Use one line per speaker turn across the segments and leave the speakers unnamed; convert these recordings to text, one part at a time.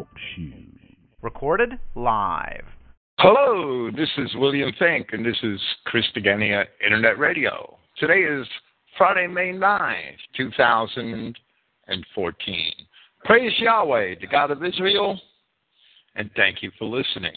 Talk Shoe.
Recorded live.
Hello, this is William Finck, and this is Christogenea Internet Radio. Today is Friday, May 9th, 2014. Praise Yahweh, the God of Israel, and thank you for listening.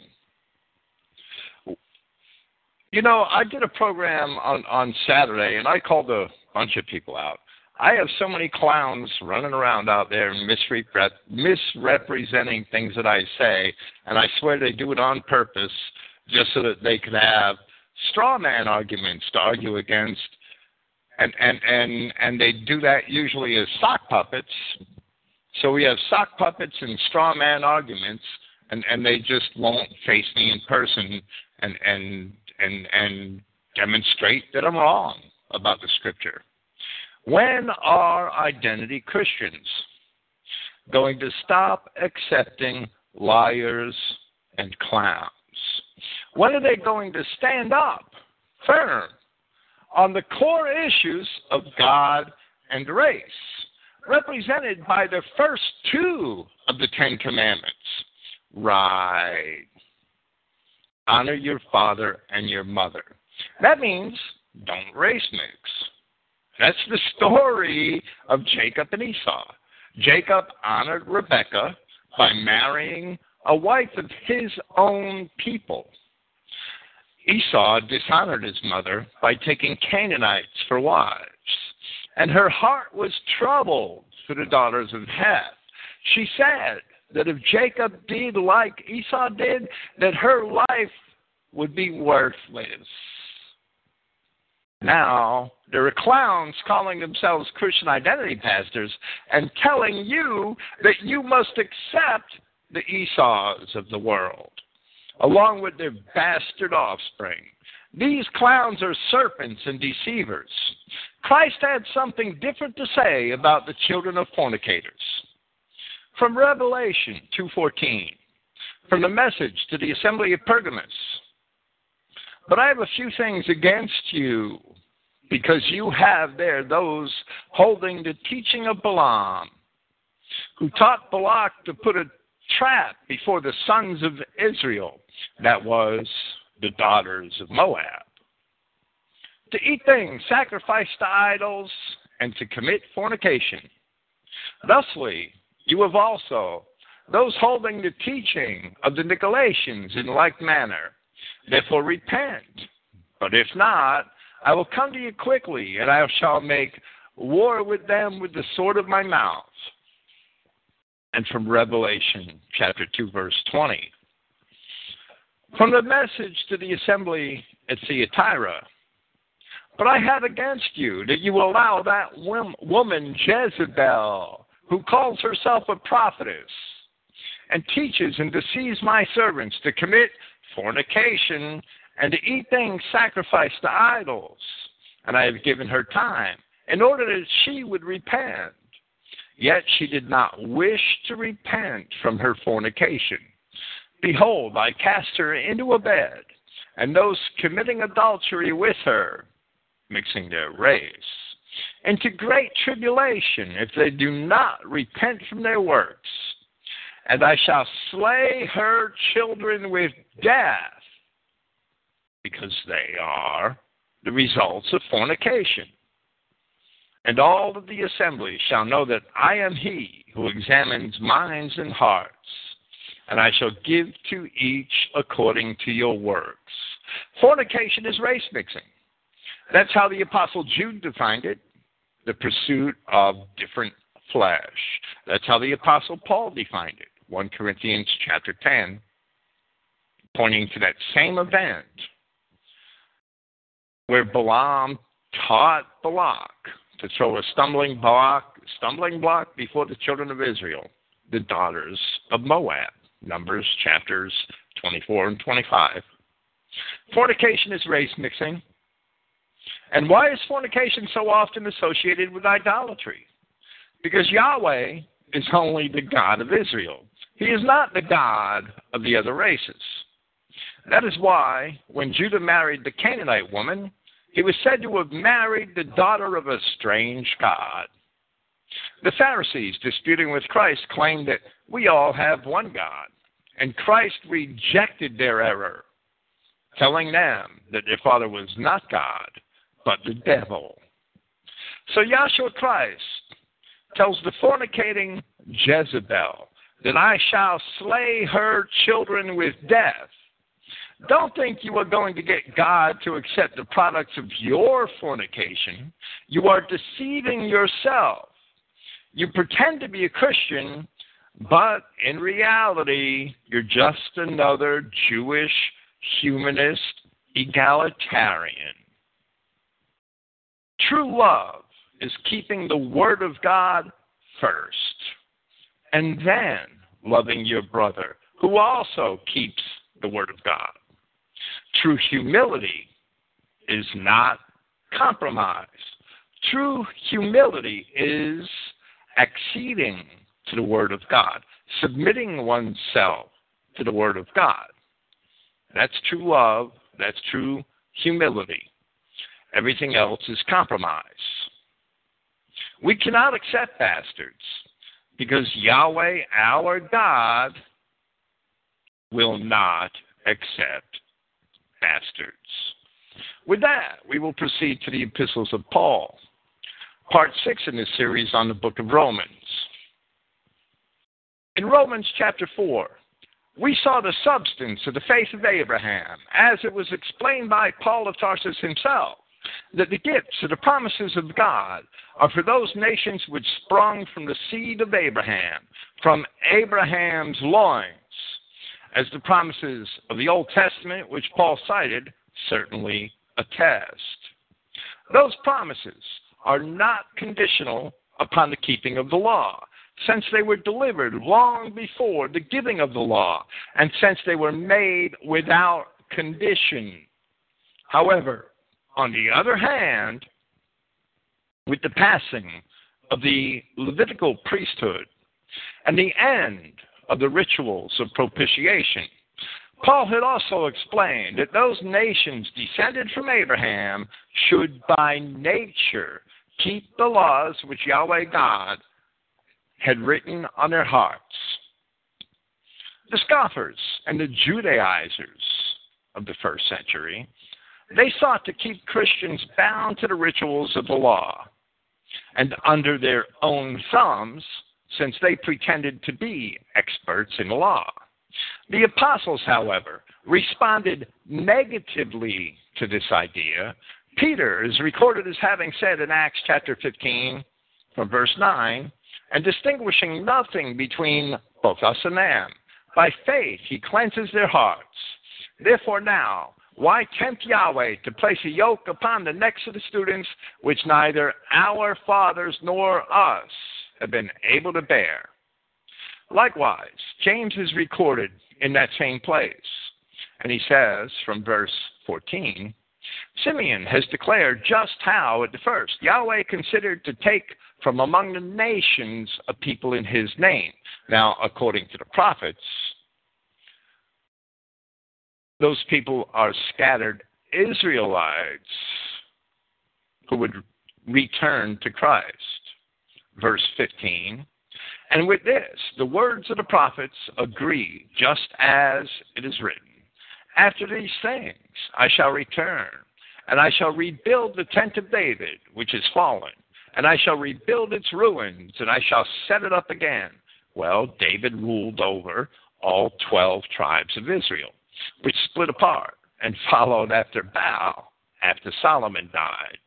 You know, I did a program on, on Saturday, and I called a bunch of people out. I have so many clowns running around out there misrepre- misrepresenting things that I say, and I swear they do it on purpose just so that they can have straw man arguments to argue against, and and and and they do that usually as sock puppets. So we have sock puppets and straw man arguments, and and they just won't face me in person and and and and demonstrate that I'm wrong about the scripture. When are identity Christians going to stop accepting liars and clowns? When are they going to stand up firm on the core issues of God and race, represented by the first two of the Ten Commandments? Right. Honor your father and your mother. That means don't race mix. That's the story of Jacob and Esau. Jacob honored Rebekah by marrying a wife of his own people. Esau dishonored his mother by taking Canaanites for wives, and her heart was troubled for the daughters of Heth. She said that if Jacob did like Esau did, that her life would be worthless. Now, there are clowns calling themselves Christian identity pastors and telling you that you must accept the Esau's of the world, along with their bastard offspring. These clowns are serpents and deceivers. Christ had something different to say about the children of fornicators. From Revelation 2:14, from the message to the assembly of Pergamos. But I have a few things against you because you have there those holding the teaching of Balaam, who taught Balak to put a trap before the sons of Israel, that was, the daughters of Moab, to eat things sacrificed to idols and to commit fornication. Thusly, you have also those holding the teaching of the Nicolaitans in like manner. Therefore, repent. But if not, I will come to you quickly, and I shall make war with them with the sword of my mouth. And from Revelation chapter 2, verse 20. From the message to the assembly at Thyatira. But I have against you that you allow that woman Jezebel, who calls herself a prophetess, and teaches and deceives my servants to commit fornication and to eat things sacrificed to idols. And I have given her time in order that she would repent. Yet she did not wish to repent from her fornication. Behold, I cast her into a bed, and those committing adultery with her, mixing their race, into great tribulation if they do not repent from their works. And I shall slay her children with death because they are the results of fornication. And all of the assembly shall know that I am he who examines minds and hearts, and I shall give to each according to your works. Fornication is race mixing. That's how the Apostle Jude defined it the pursuit of different flesh. That's how the Apostle Paul defined it 1 Corinthians chapter 10, pointing to that same event where Balaam taught Balak to throw a stumbling block, stumbling block before the children of Israel, the daughters of Moab. Numbers chapters 24 and 25. Fornication is race mixing. And why is fornication so often associated with idolatry? Because Yahweh is only the God of Israel. He is not the God of the other races. That is why, when Judah married the Canaanite woman, he was said to have married the daughter of a strange god. The Pharisees, disputing with Christ, claimed that we all have one God, and Christ rejected their error, telling them that their father was not God, but the devil. So Yahshua Christ tells the fornicating Jezebel that I shall slay her children with death. Don't think you are going to get God to accept the products of your fornication. You are deceiving yourself. You pretend to be a Christian, but in reality, you're just another Jewish humanist egalitarian. True love is keeping the Word of God first, and then loving your brother, who also keeps the Word of God. True humility is not compromise. True humility is acceding to the Word of God, submitting oneself to the Word of God. That's true love, that's true humility. Everything else is compromise. We cannot accept bastards because Yahweh, our God, will not accept bastards. With that, we will proceed to the epistles of Paul, part six in this series on the book of Romans. In Romans chapter 4, we saw the substance of the faith of Abraham as it was explained by Paul of Tarsus himself that the gifts or the promises of God are for those nations which sprung from the seed of Abraham, from Abraham's loins, as the promises of the Old Testament, which Paul cited, certainly attest. Those promises are not conditional upon the keeping of the law, since they were delivered long before the giving of the law, and since they were made without condition. However, on the other hand, with the passing of the Levitical priesthood and the end of the rituals of propitiation, Paul had also explained that those nations descended from Abraham should by nature keep the laws which Yahweh God had written on their hearts. The scoffers and the Judaizers of the first century they sought to keep Christians bound to the rituals of the law and under their own thumbs, since they pretended to be experts in law. The apostles, however, responded negatively to this idea. Peter is recorded as having said in Acts chapter 15, from verse 9, and distinguishing nothing between both us and them. By faith, he cleanses their hearts. Therefore, now, why tempt Yahweh to place a yoke upon the necks of the students which neither our fathers nor us have been able to bear? Likewise, James is recorded in that same place. And he says from verse 14 Simeon has declared just how, at the first, Yahweh considered to take from among the nations a people in his name. Now, according to the prophets, those people are scattered Israelites who would return to Christ. Verse 15. And with this, the words of the prophets agree, just as it is written After these things I shall return, and I shall rebuild the tent of David, which is fallen, and I shall rebuild its ruins, and I shall set it up again. Well, David ruled over all 12 tribes of Israel which split apart and followed after Baal after Solomon died.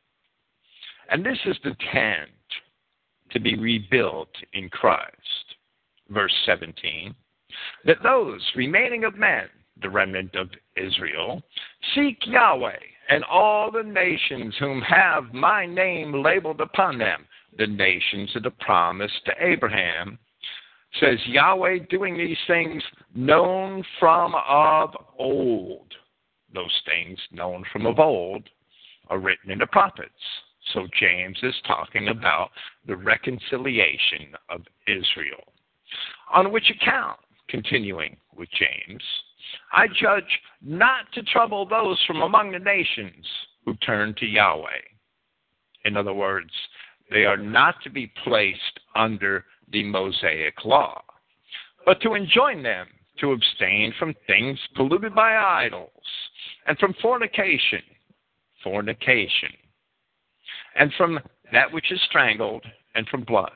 And this is the tent to be rebuilt in Christ. Verse 17 that those remaining of men, the remnant of Israel, seek Yahweh and all the nations whom have my name labeled upon them, the nations of the promise to Abraham, says Yahweh doing these things known from of old. Those things known from of old are written in the prophets. So James is talking about the reconciliation of Israel. On which account, continuing with James, I judge not to trouble those from among the nations who turn to Yahweh. In other words, they are not to be placed under the Mosaic law, but to enjoin them to abstain from things polluted by idols, and from fornication, fornication, and from that which is strangled, and from blood.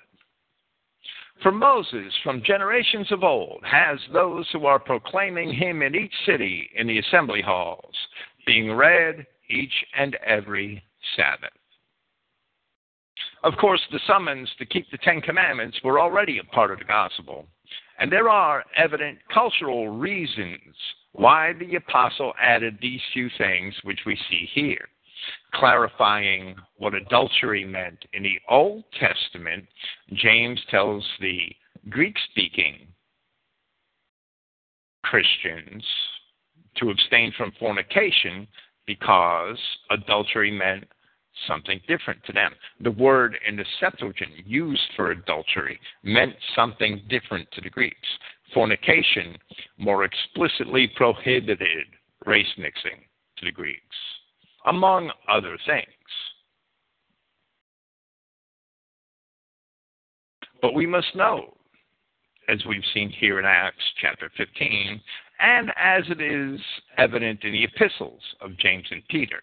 For Moses, from generations of old, has those who are proclaiming him in each city in the assembly halls, being read each and every Sabbath. Of course, the summons to keep the Ten Commandments were already a part of the gospel, and there are evident cultural reasons why the apostle added these few things which we see here clarifying what adultery meant in the Old Testament, James tells the Greek speaking Christians to abstain from fornication because adultery meant something different to them. The word in the Septuagint used for adultery meant something different to the Greeks. Fornication more explicitly prohibited race mixing to the Greeks among other things. But we must know, as we've seen here in Acts chapter 15, and as it is evident in the epistles of James and Peter,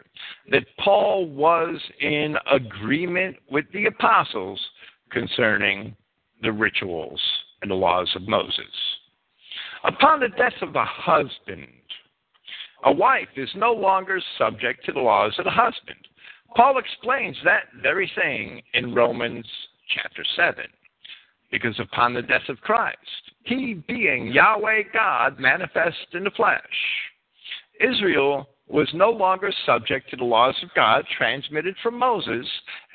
that Paul was in agreement with the apostles concerning the rituals and the laws of Moses. Upon the death of the husband, a wife is no longer subject to the laws of the husband. Paul explains that very thing in Romans chapter 7. Because upon the death of Christ, he being Yahweh God manifest in the flesh, Israel was no longer subject to the laws of God transmitted from Moses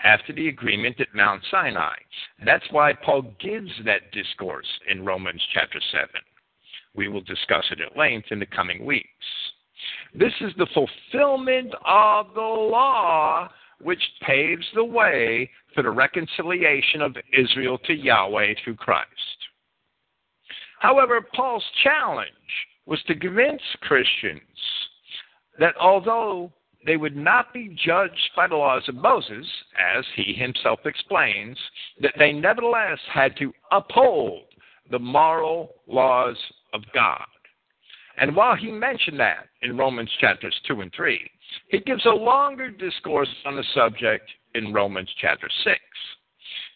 after the agreement at Mount Sinai. That's why Paul gives that discourse in Romans chapter 7. We will discuss it at length in the coming weeks. This is the fulfillment of the law which paves the way for the reconciliation of Israel to Yahweh through Christ. However, Paul's challenge was to convince Christians that although they would not be judged by the laws of Moses, as he himself explains, that they nevertheless had to uphold the moral laws of God. And while he mentioned that in Romans chapters 2 and 3, he gives a longer discourse on the subject in Romans chapter 6.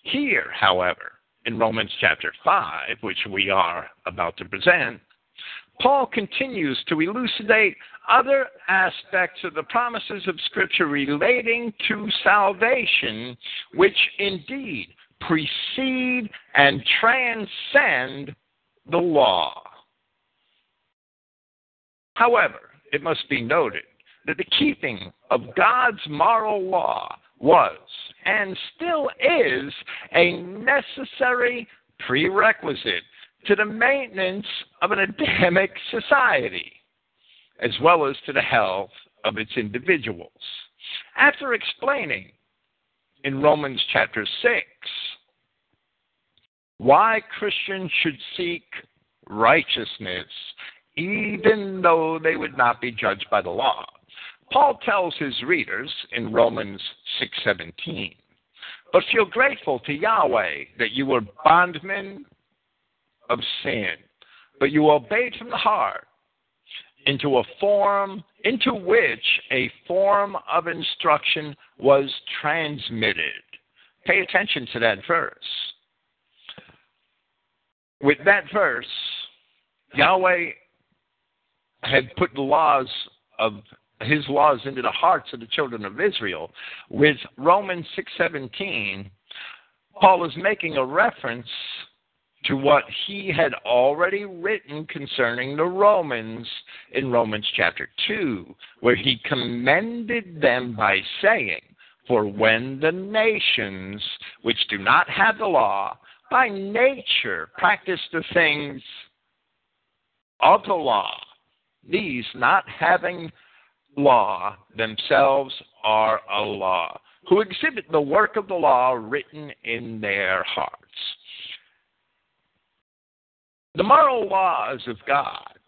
Here, however, in Romans chapter 5, which we are about to present, Paul continues to elucidate other aspects of the promises of Scripture relating to salvation, which indeed precede and transcend the law. However, it must be noted that the keeping of God's moral law was and still is a necessary prerequisite to the maintenance of an Adamic society, as well as to the health of its individuals. After explaining in Romans chapter 6 why Christians should seek righteousness even though they would not be judged by the law. Paul tells his readers in Romans 6:17, "But feel grateful to Yahweh that you were bondmen of sin, but you obeyed from the heart into a form into which a form of instruction was transmitted." Pay attention to that verse. With that verse, Yahweh had put the laws of his laws into the hearts of the children of Israel. With Romans 6:17, Paul is making a reference to what he had already written concerning the Romans in Romans chapter 2, where he commended them by saying, For when the nations which do not have the law by nature practice the things of the law, these, not having law themselves, are a law, who exhibit the work of the law written in their hearts. The moral laws of God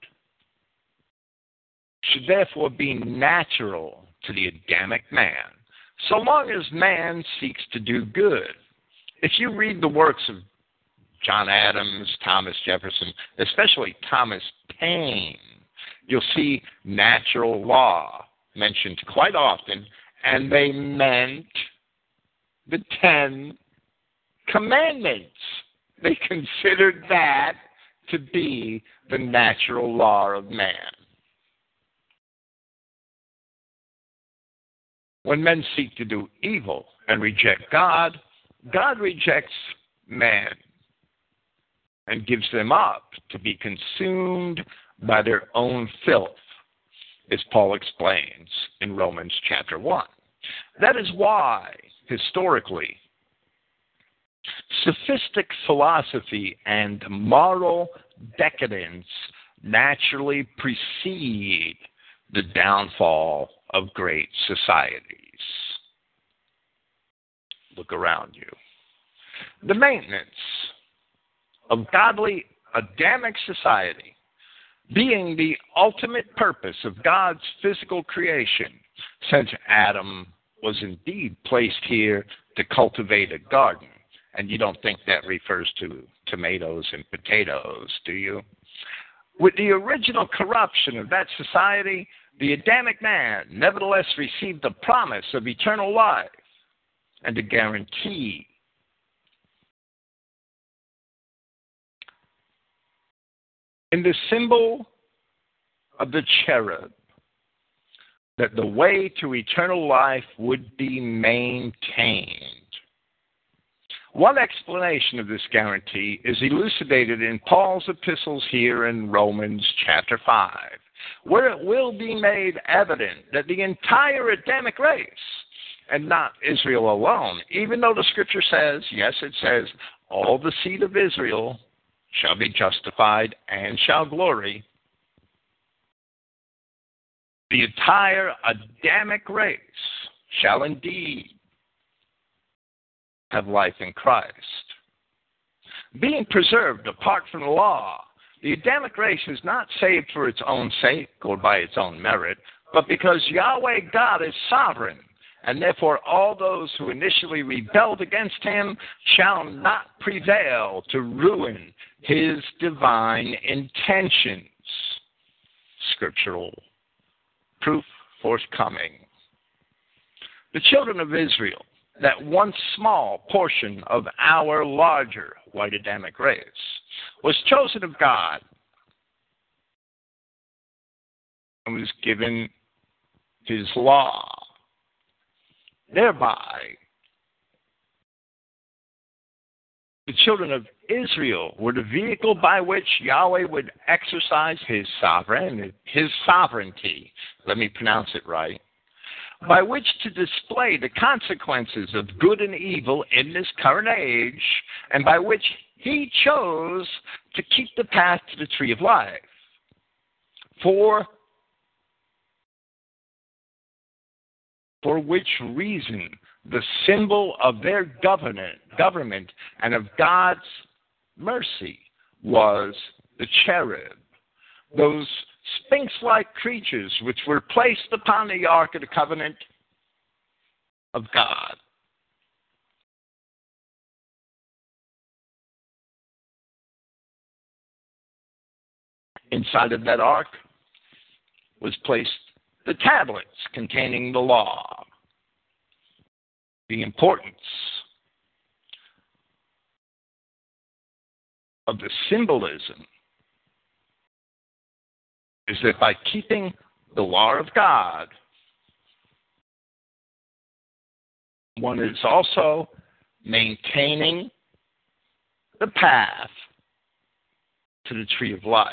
should therefore be natural to the Adamic man, so long as man seeks to do good. If you read the works of John Adams, Thomas Jefferson, especially Thomas Paine, you'll see natural law mentioned quite often, and they meant the Ten Commandments. They considered that to be the natural law of man. When men seek to do evil and reject God, God rejects man and gives them up to be consumed by their own filth, as Paul explains in Romans chapter 1. That is why, historically, sophistic philosophy and moral decadence naturally precede the downfall of great societies. Look around you. The maintenance of godly Adamic society being the ultimate purpose of God's physical creation, since Adam was indeed placed here to cultivate a garden. And you don't think that refers to tomatoes and potatoes, do you? With the original corruption of that society, the Adamic man nevertheless received the promise of eternal life and a guarantee. In the symbol of the cherub, that the way to eternal life would be maintained. One explanation of this guarantee is elucidated in Paul's epistles here in Romans chapter 5 where it will be made evident that the entire Adamic race, and not Israel alone, even though the scripture says, yes, it says, all the seed of Israel shall be justified and shall glory. The entire Adamic race shall indeed have life in Christ. Being preserved apart from the law the Adamic race is not saved for its own sake or by its own merit, but because Yahweh God is sovereign, and therefore all those who initially rebelled against him shall not prevail to ruin his divine intentions. Scriptural proof forthcoming. The children of Israel, that one small portion of our larger white Adamic race, was chosen of God and was given his law. Thereby, the children of Israel were the vehicle by which Yahweh would exercise his sovereign his sovereignty. Let me pronounce it right. By which to display the consequences of good and evil in this current age, and by which he chose to keep the path to the tree of life. For for which reason the symbol of their government, government and of God's mercy was the cherub, those sphinx like creatures which were placed upon the Ark of the Covenant of God. Inside of that ark was placed the tablets containing the law. The importance of the symbolism is that by keeping the law of God, one is also maintaining the path to the tree of life.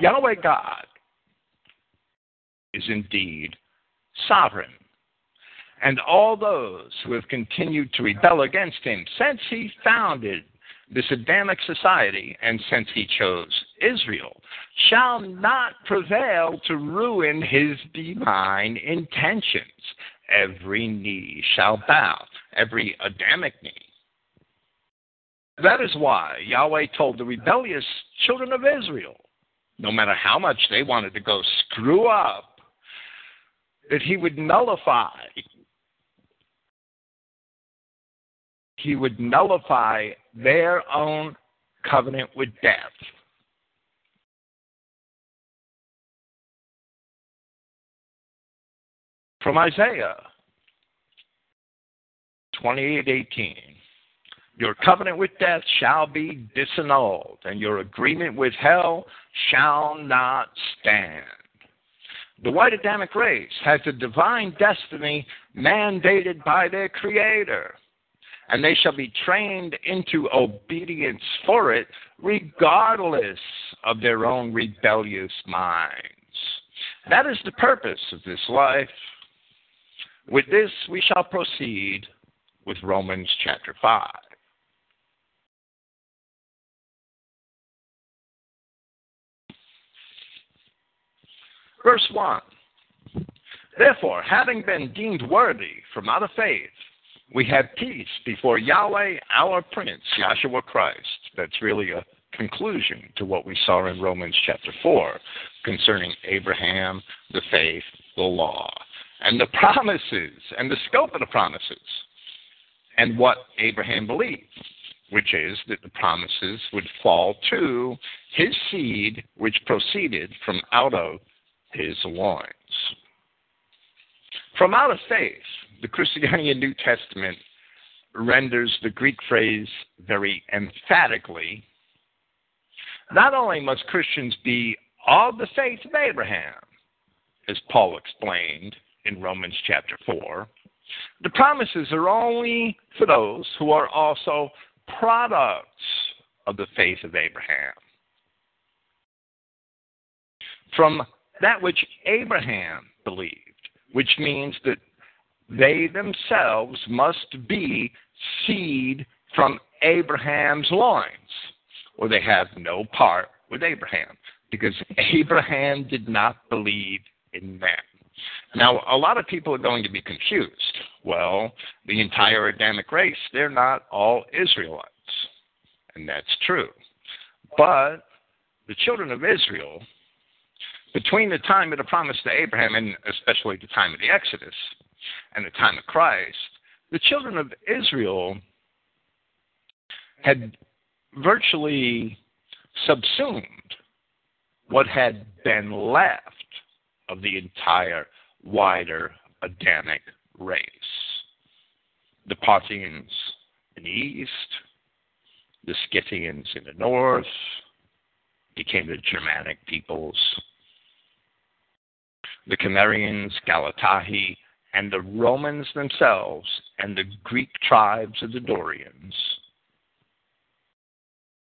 Yahweh God is indeed sovereign. And all those who have continued to rebel against him since he founded this Adamic society and since he chose Israel shall not prevail to ruin his divine intentions. Every knee shall bow, every Adamic knee That is why Yahweh told the rebellious children of Israel, no matter how much they wanted to go screw up, that he would nullify he would nullify their own covenant with death. From Isaiah 28:18 Your covenant with death shall be disannulled and your agreement with hell shall not stand. The white Adamic race has a divine destiny mandated by their creator and they shall be trained into obedience for it, regardless of their own rebellious minds. That is the purpose of this life. With this, we shall proceed with Romans chapter 5. Verse 1 Therefore, having been deemed worthy from out of faith, we have peace before Yahweh, our Prince, Yahshua Christ. That's really a conclusion to what we saw in Romans chapter 4 concerning Abraham, the faith, the law and the promises and the scope of the promises and what Abraham believed, which is that the promises would fall to his seed, which proceeded from out of his loins. From out of faith, the Christogenea New Testament renders the Greek phrase very emphatically. Not only must Christians be of the faith of Abraham, as Paul explained, in Romans chapter 4. The promises are only for those who are also products of the faith of Abraham. From that which Abraham believed, which means that they themselves must be seed from Abraham's loins, or they have no part with Abraham, because Abraham did not believe in them. Now, a lot of people are going to be confused. Well, the entire Adamic race, they're not all Israelites. And that's true. But the children of Israel, between the time of the promise to Abraham, and especially the time of the Exodus, and the time of Christ, the children of Israel had virtually subsumed what had been left of the entire wider Adamic race. The Parthians in the east, the Scythians in the north, became the Germanic peoples. The Cimmerians, Galatae, and the Romans themselves, and the Greek tribes of the Dorians,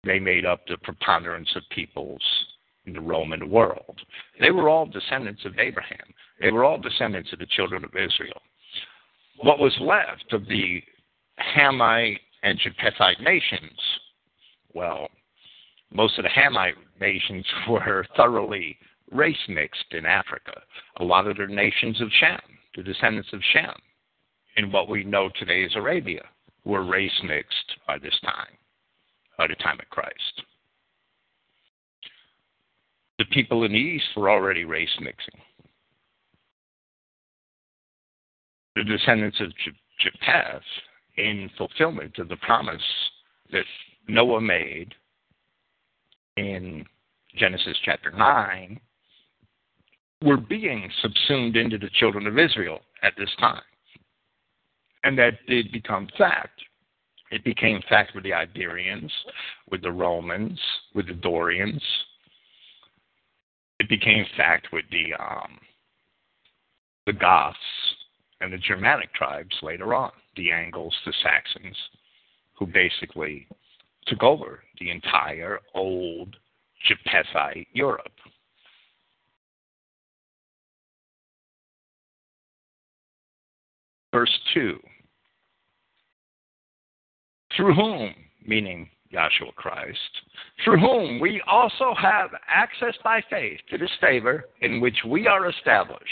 they made up the preponderance of peoples in the Roman world. They were all descendants of Abraham. They were all descendants of the children of Israel. What was left of the Hamite and Japhethite nations, well, most of the Hamite nations were thoroughly race mixed in Africa. A lot of the nations of Shem, the descendants of Shem, in what we know today as Arabia, were race mixed by this time, by the time of Christ the people in the East were already race mixing. The descendants of Japheth, in fulfillment of the promise that Noah made in Genesis chapter 9, were being subsumed into the children of Israel at this time. And that did become fact. It became fact with the Iberians, with the Romans, with the Dorians, it became fact with the um, the Goths and the Germanic tribes later on, the Angles, the Saxons, who basically took over the entire old Japhethite Europe. Verse 2 Through whom, meaning Yahshua Christ, through whom we also have access by faith to this favor in which we are established,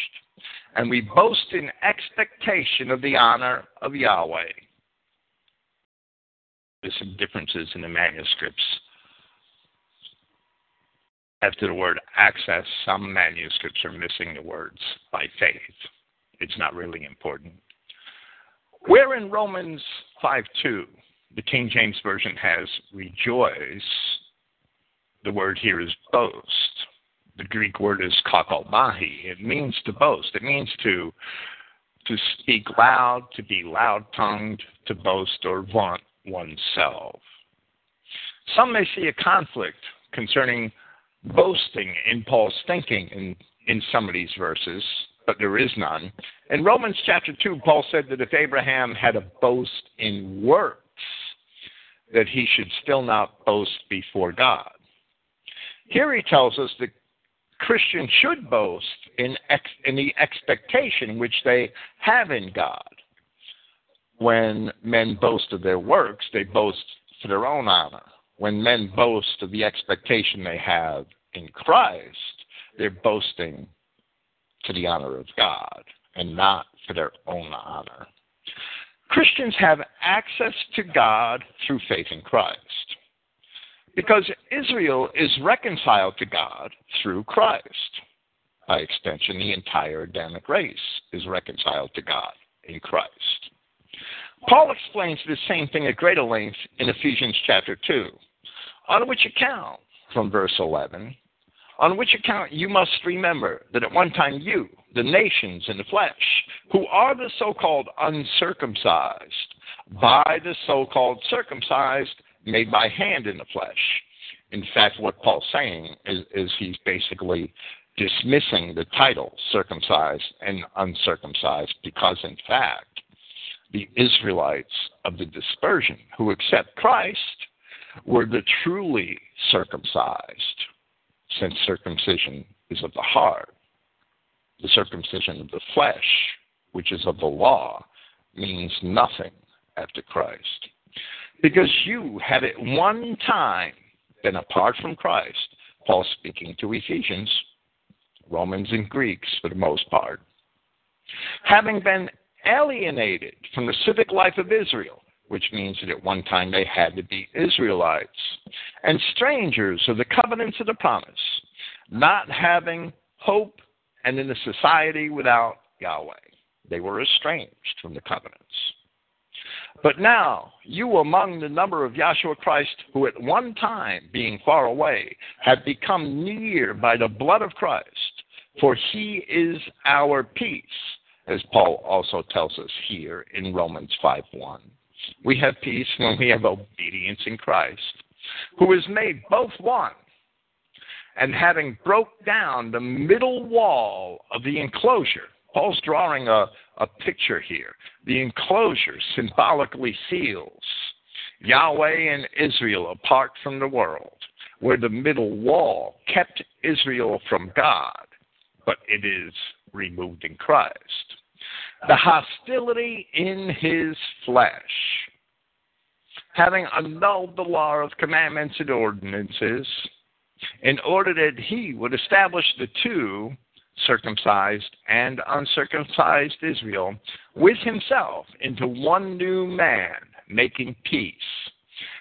and we boast in expectation of the honor of Yahweh. There's some differences in the manuscripts. After the word access, some manuscripts are missing the words by faith. It's not really important. Where in Romans 5 2, the King James Version has rejoice, the word here is boast. The Greek word is kauchaomai. It means to boast. It means to to speak loud, to be loud tongued, to boast or vaunt oneself. Some may see a conflict concerning boasting in Paul's thinking in, in some of these verses, but there is none. In Romans chapter 2, Paul said that if Abraham had a boast in works, that he should still not boast before God. Here he tells us that Christians should boast in, ex, in the expectation which they have in God. When men boast of their works, they boast for their own honor. When men boast of the expectation they have in Christ, they're boasting to the honor of God and not for their own honor. Christians have access to God through faith in Christ because Israel is reconciled to God through Christ. By extension, the entire Adamic race is reconciled to God in Christ. Paul explains the same thing at greater length in Ephesians chapter 2, on which account, from verse 11, on which account you must remember that at one time you, the nations in the flesh, who are the so called uncircumcised, by the so called circumcised, made by hand in the flesh. In fact, what Paul's saying is, is he's basically dismissing the title circumcised and uncircumcised because, in fact, the Israelites of the dispersion who accept Christ were the truly circumcised, since circumcision is of the heart. The circumcision of the flesh, which is of the law, means nothing after Christ. Because you had at one time been apart from Christ, Paul speaking to Ephesians, Romans, and Greeks for the most part, having been alienated from the civic life of Israel, which means that at one time they had to be Israelites, and strangers of the covenants of the promise, not having hope and in a society without Yahweh. They were estranged from the covenants. But now, you among the number of Yahshua Christ, who at one time, being far away, have become near by the blood of Christ, for he is our peace, as Paul also tells us here in Romans 5 1. We have peace when we have obedience in Christ, who has made both one, and having broke down the middle wall of the enclosure. Paul's drawing a, a picture here. The enclosure symbolically seals Yahweh and Israel apart from the world, where the middle wall kept Israel from God, but it is removed in Christ. The hostility in his flesh, having annulled the law of commandments and ordinances, in order that he would establish the two circumcised and uncircumcised Israel with himself into one new man, making peace.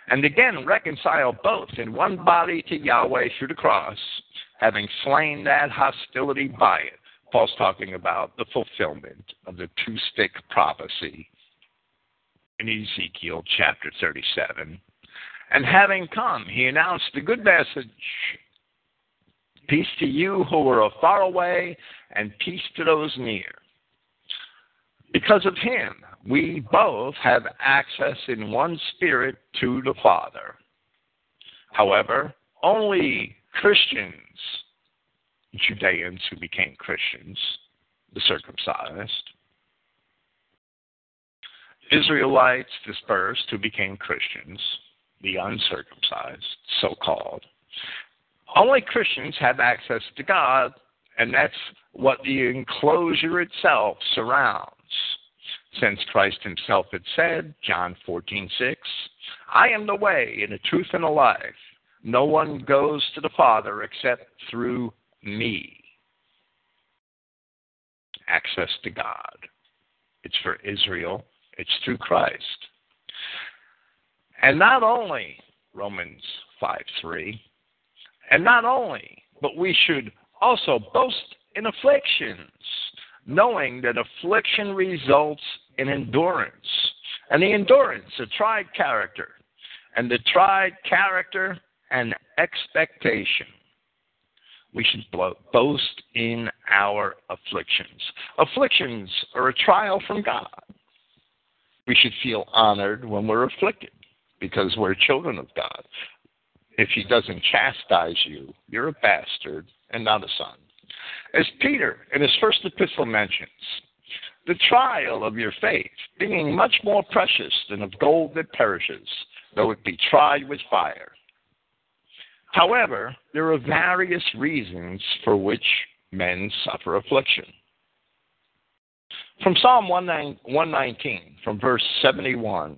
And again, reconcile both in one body to Yahweh through the cross, having slain that hostility by it. Paul's talking about the fulfillment of the two stick prophecy in Ezekiel chapter 37. And having come, he announced the good message Peace to you who are far away, and peace to those near. Because of him, we both have access in one spirit to the Father. However, only Christians, Judeans who became Christians, the circumcised, Israelites dispersed who became Christians, the uncircumcised, so called, only Christians have access to God, and that's what the enclosure itself surrounds. Since Christ himself had said, John 14:6, I am the way and the truth and the life. No one goes to the Father except through me. Access to God. It's for Israel. It's through Christ. And not only, Romans 5 3, and not only, but we should also boast in afflictions, knowing that affliction results in endurance. And the endurance, a tried character, and the tried character, an expectation. We should boast in our afflictions. Afflictions are a trial from God. We should feel honored when we're afflicted because we're children of God. If He doesn't chastise you, you're a bastard and not a son. As Peter in his first epistle mentions, the trial of your faith being much more precious than of gold that perishes, though it be tried with fire. However, there are various reasons for which men suffer affliction. From Psalm 119, from verse 71,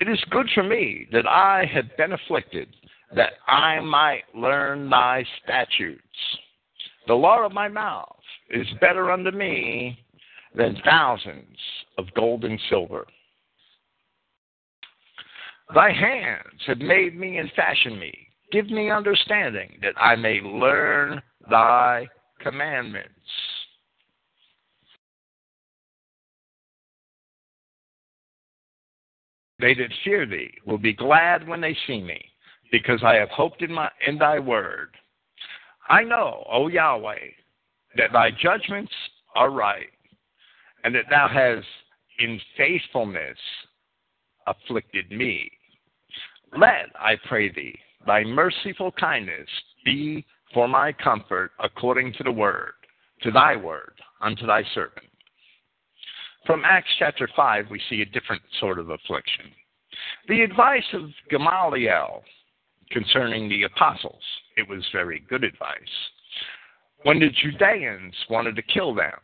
it is good for me that I have been afflicted, that I might learn thy statutes. The law of my mouth is better unto me than thousands of gold and silver. Thy hands have made me and fashioned me. Give me understanding that I may learn thy commandments. They that fear thee will be glad when they see me, because I have hoped in, my, in thy word. I know, O Yahweh, that thy judgments are right, and that thou hast in faithfulness afflicted me. Let, I pray thee, thy merciful kindness be for my comfort according to the word, to thy word, unto thy servant. From Acts chapter 5, we see a different sort of affliction. The advice of Gamaliel concerning the apostles, it was very good advice. When the Judeans wanted to kill them,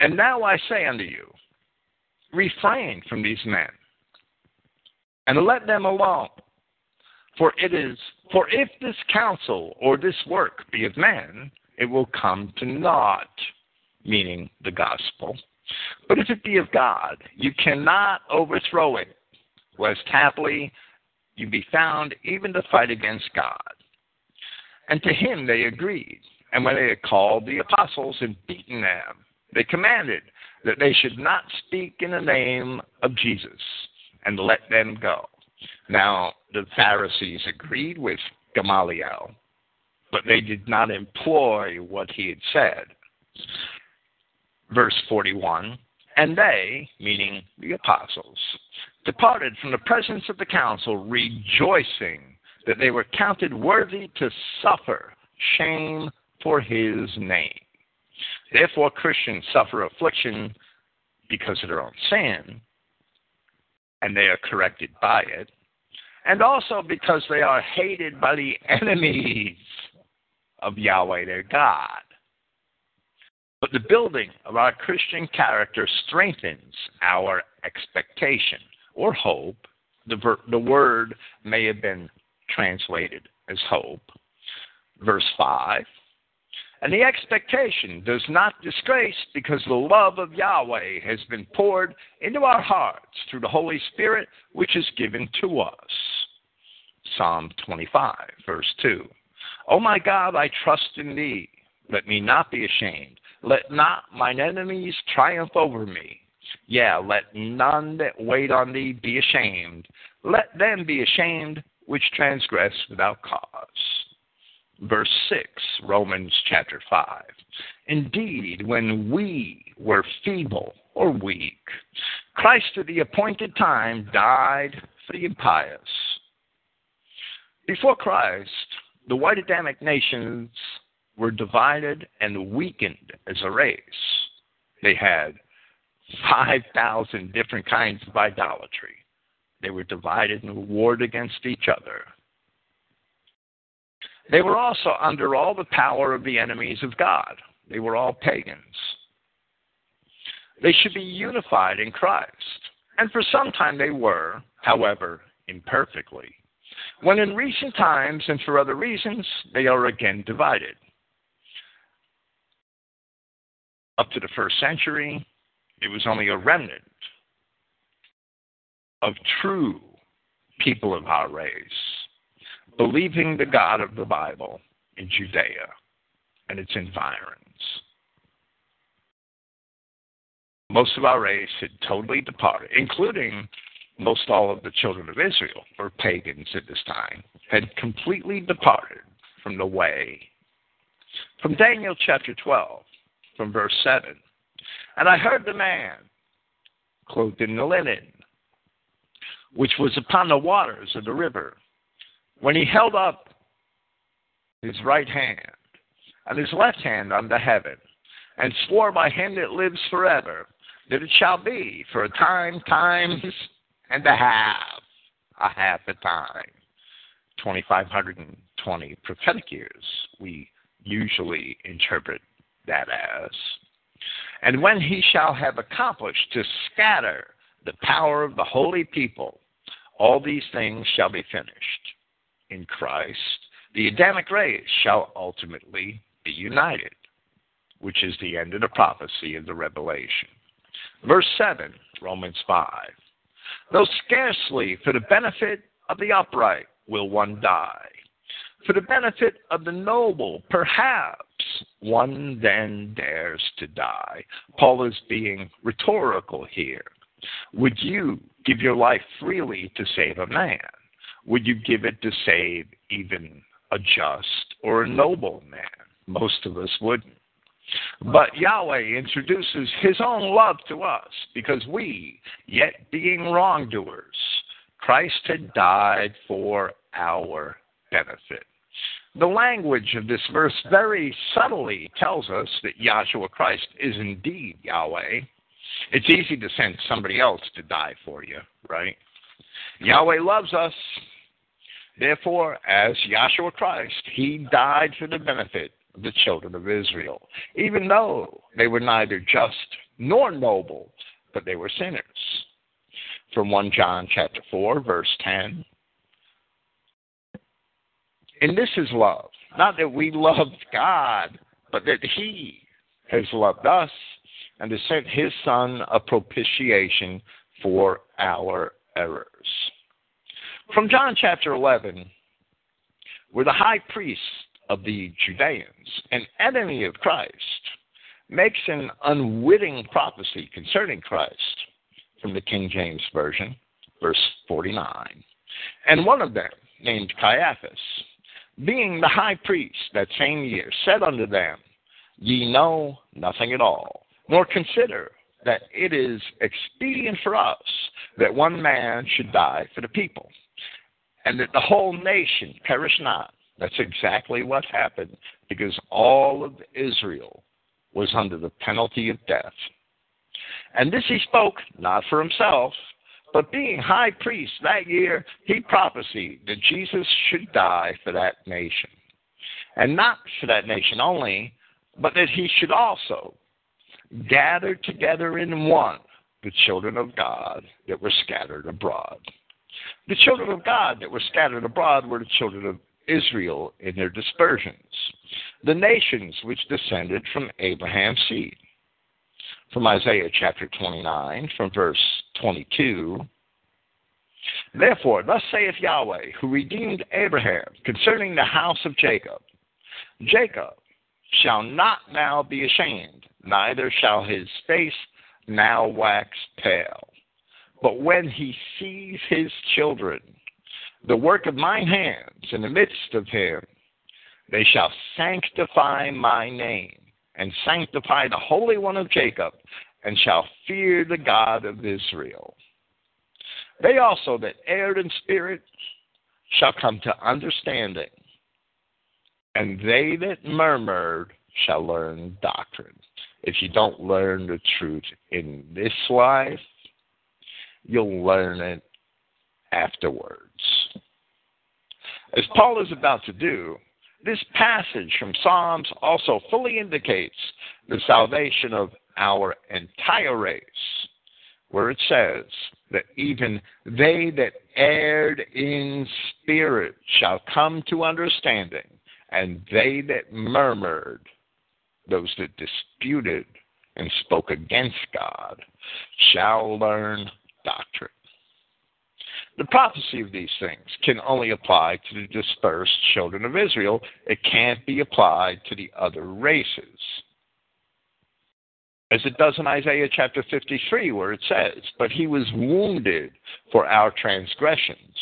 and now I say unto you, refrain from these men, and let them alone. For it is for if this counsel or this work be of man, it will come to naught, meaning the gospel. But if it be of God, you cannot overthrow it, lest haply you be found even to fight against God. And to him they agreed. And when they had called the apostles and beaten them, they commanded that they should not speak in the name of Jesus, and let them go. Now, the Pharisees agreed with Gamaliel, but they did not employ what he had said. Verse 41 And they, meaning the apostles, departed from the presence of the council, rejoicing that they were counted worthy to suffer shame for his name. Therefore, Christians suffer affliction because of their own sin, and they are corrected by it, and also because they are hated by the enemies of Yahweh their God. But the building of our Christian character strengthens our expectation or hope. The, ver- the word may have been translated as hope. Verse 5 And the expectation does not disgrace because the love of Yahweh has been poured into our hearts through the Holy Spirit, which is given to us. Psalm 25, verse 2. O my God, I trust in thee. Let me not be ashamed. Let not mine enemies triumph over me. Yeah, let none that wait on thee be ashamed. Let them be ashamed which transgress without cause. Verse 6, Romans chapter 5. Indeed, when we were feeble or weak, Christ at the appointed time died for the impious. Before Christ, the white Adamic nations were divided and weakened as a race. They had 5,000 different kinds of idolatry. They were divided and warred against each other. They were also under all the power of the enemies of God. They were all pagans. They should be unified in Christ. And for some time they were, however, imperfectly when in recent times and for other reasons they are again divided. Up to the first century, it was only a remnant of true people of our race, believing the God of the Bible in Judea and its environs. Most of our race had totally departed, including most all of the children of Israel, or pagans at this time, had completely departed from the way. From Daniel chapter 12, from verse 7 And I heard the man clothed in the linen, which was upon the waters of the river, when he held up his right hand and his left hand unto heaven, and swore by him that lives forever, that it shall be for a time, times, and a half, a half a time. 2,520 prophetic years, we usually interpret that as. And when he shall have accomplished to scatter the power of the holy people, all these things shall be finished. In Christ, the Adamic race shall ultimately be united, which is the end of the prophecy of the Revelation. Verse 7, Romans 5. Though scarcely for the benefit of the upright will one die. For the benefit of the noble, perhaps one then dares to die. Paul is being rhetorical here. Would you give your life freely to save a man? Would you give it to save even a just or a noble man? Most of us wouldn't. But Yahweh introduces his own love to us because we, yet being wrongdoers, Christ had died for our benefit. The language of this verse very subtly tells us that Yahshua Christ is indeed Yahweh. It's easy to send somebody else to die for you, right? Yahweh loves us. Therefore, as Yahshua Christ, he died for the benefit of the children of Israel, even though they were neither just nor noble, but they were sinners. From 1 John chapter 4, verse 10. And this is love. Not that we loved God, but that He has loved us and has sent His Son a propitiation for our errors. From John chapter 11, where the high priest of the Judeans, an enemy of Christ, makes an unwitting prophecy concerning Christ from the King James Version, verse 49. And one of them, named Caiaphas, being the high priest that same year, said unto them, Ye know nothing at all, nor consider that it is expedient for us that one man should die for the people, and that the whole nation perish not. That's exactly what happened because all of Israel was under the penalty of death. And this he spoke not for himself, but being high priest that year, he prophesied that Jesus should die for that nation. And not for that nation only, but that he should also gather together in one the children of God that were scattered abroad. The children of God that were scattered abroad were the children of Israel in their dispersions, the nations which descended from Abraham's seed. From Isaiah chapter 29, from verse 22. Therefore, thus saith Yahweh, who redeemed Abraham concerning the house of Jacob Jacob shall not now be ashamed, neither shall his face now wax pale. But when he sees his children, the work of my hands in the midst of him. They shall sanctify my name, and sanctify the Holy One of Jacob, and shall fear the God of Israel. They also that erred in spirit shall come to understanding, and they that murmured shall learn doctrine. If you don't learn the truth in this life, you'll learn it afterwards. As Paul is about to do, this passage from Psalms also fully indicates the salvation of our entire race, where it says that even they that erred in spirit shall come to understanding, and they that murmured, those that disputed and spoke against God, shall learn doctrine. The prophecy of these things can only apply to the dispersed children of Israel. It can't be applied to the other races. As it does in Isaiah chapter 53, where it says, But he was wounded for our transgressions,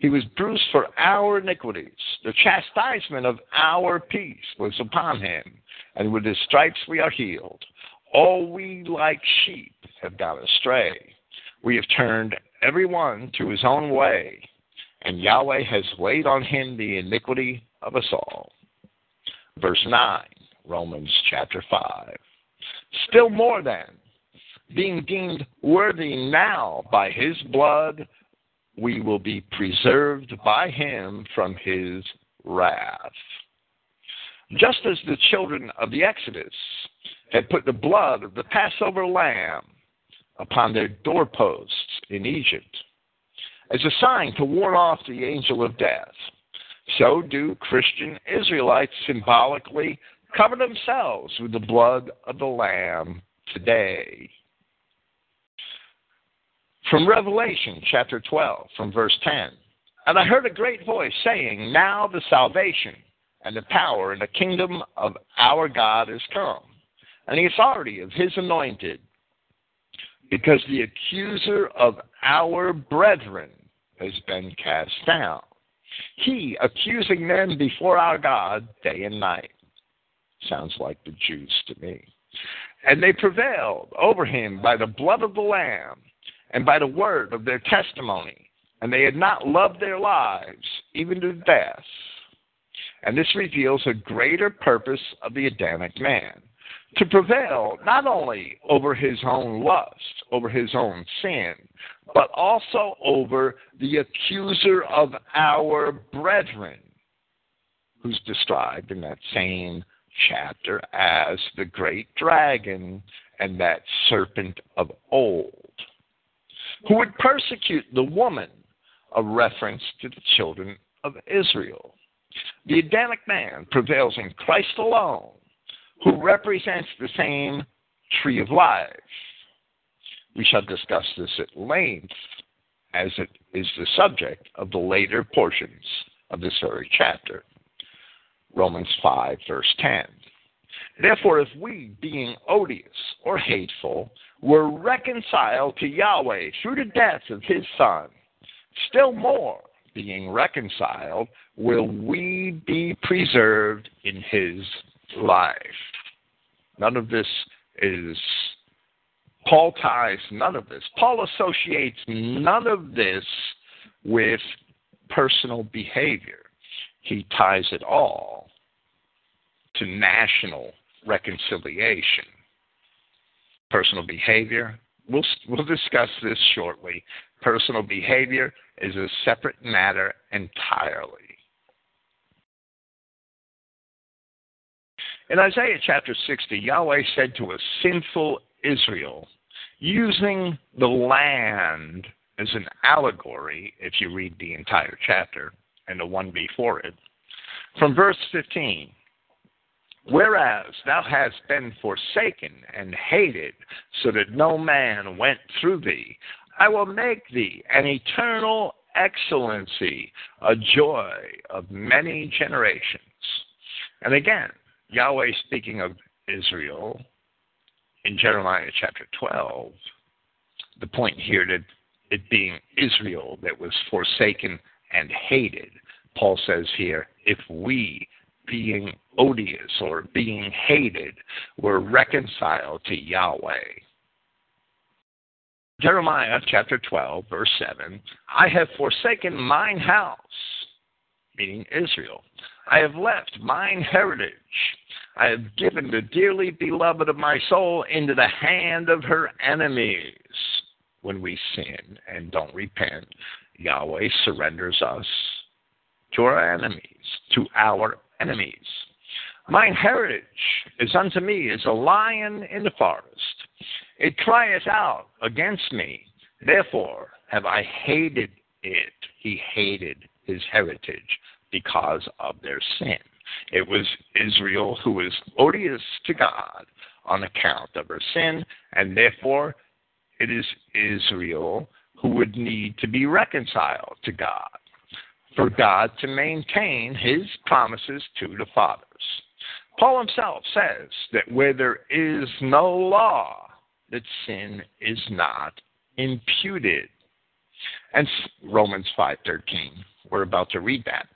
he was bruised for our iniquities. The chastisement of our peace was upon him, and with his stripes we are healed. All we like sheep have gone astray. We have turned every one to his own way, and Yahweh has laid on him the iniquity of us all. Verse 9, Romans chapter 5. Still more than, being deemed worthy now by his blood, we will be preserved by him from his wrath. Just as the children of the Exodus had put the blood of the Passover lamb upon their doorposts in Egypt as a sign to warn off the angel of death, so do Christian Israelites symbolically cover themselves with the blood of the Lamb today. From Revelation chapter 12, from verse 10. And I heard a great voice saying, Now the salvation and the power and the kingdom of our God is come, and the authority of his anointed, because the accuser of our brethren has been cast down. He accusing them before our God day and night. Sounds like the Jews to me. And they prevailed over him by the blood of the Lamb and by the word of their testimony, and they had not loved their lives even to death. And this reveals a greater purpose of the Adamic man to prevail not only over his own lust, over his own sin, but also over the accuser of our brethren, who's described in that same chapter as the great dragon and that serpent of old who would persecute the woman, a reference to the children of Israel. The Adamic man prevails in Christ alone, who represents the same tree of life. We shall discuss this at length as it is the subject of the later portions of this very chapter. Romans 5, verse 10. Therefore, if we, being odious or hateful, were reconciled to Yahweh through the death of his Son, still more, being reconciled, will we be preserved in his life. None of this is, Paul ties none of this. Paul associates none of this with personal behavior. He ties it all to national reconciliation. Personal behavior, we'll, we'll discuss this shortly. Personal behavior is a separate matter entirely. In Isaiah chapter 60, Yahweh said to a sinful Israel, using the land as an allegory, if you read the entire chapter and the one before it, from verse 15 Whereas thou hast been forsaken and hated, so that no man went through thee, I will make thee an eternal excellency, a joy of many generations. And again, Yahweh speaking of Israel in Jeremiah chapter 12, the point here that it being Israel that was forsaken and hated, Paul says here, if we being odious or being hated were reconciled to Yahweh. Jeremiah chapter 12, verse 7 I have forsaken mine house, meaning Israel. I have left mine heritage. I have given the dearly beloved of my soul into the hand of her enemies. When we sin and don't repent, Yahweh surrenders us to our enemies, to our enemies. Mine heritage is unto me as a lion in the forest. It crieth out against me. Therefore have I hated it. He hated his heritage because of their sin. It was Israel who was odious to God on account of her sin, and therefore it is Israel who would need to be reconciled to God, for God to maintain his promises to the fathers. Paul himself says that where there is no law, that sin is not imputed. And Romans 5:13, we're about to read that.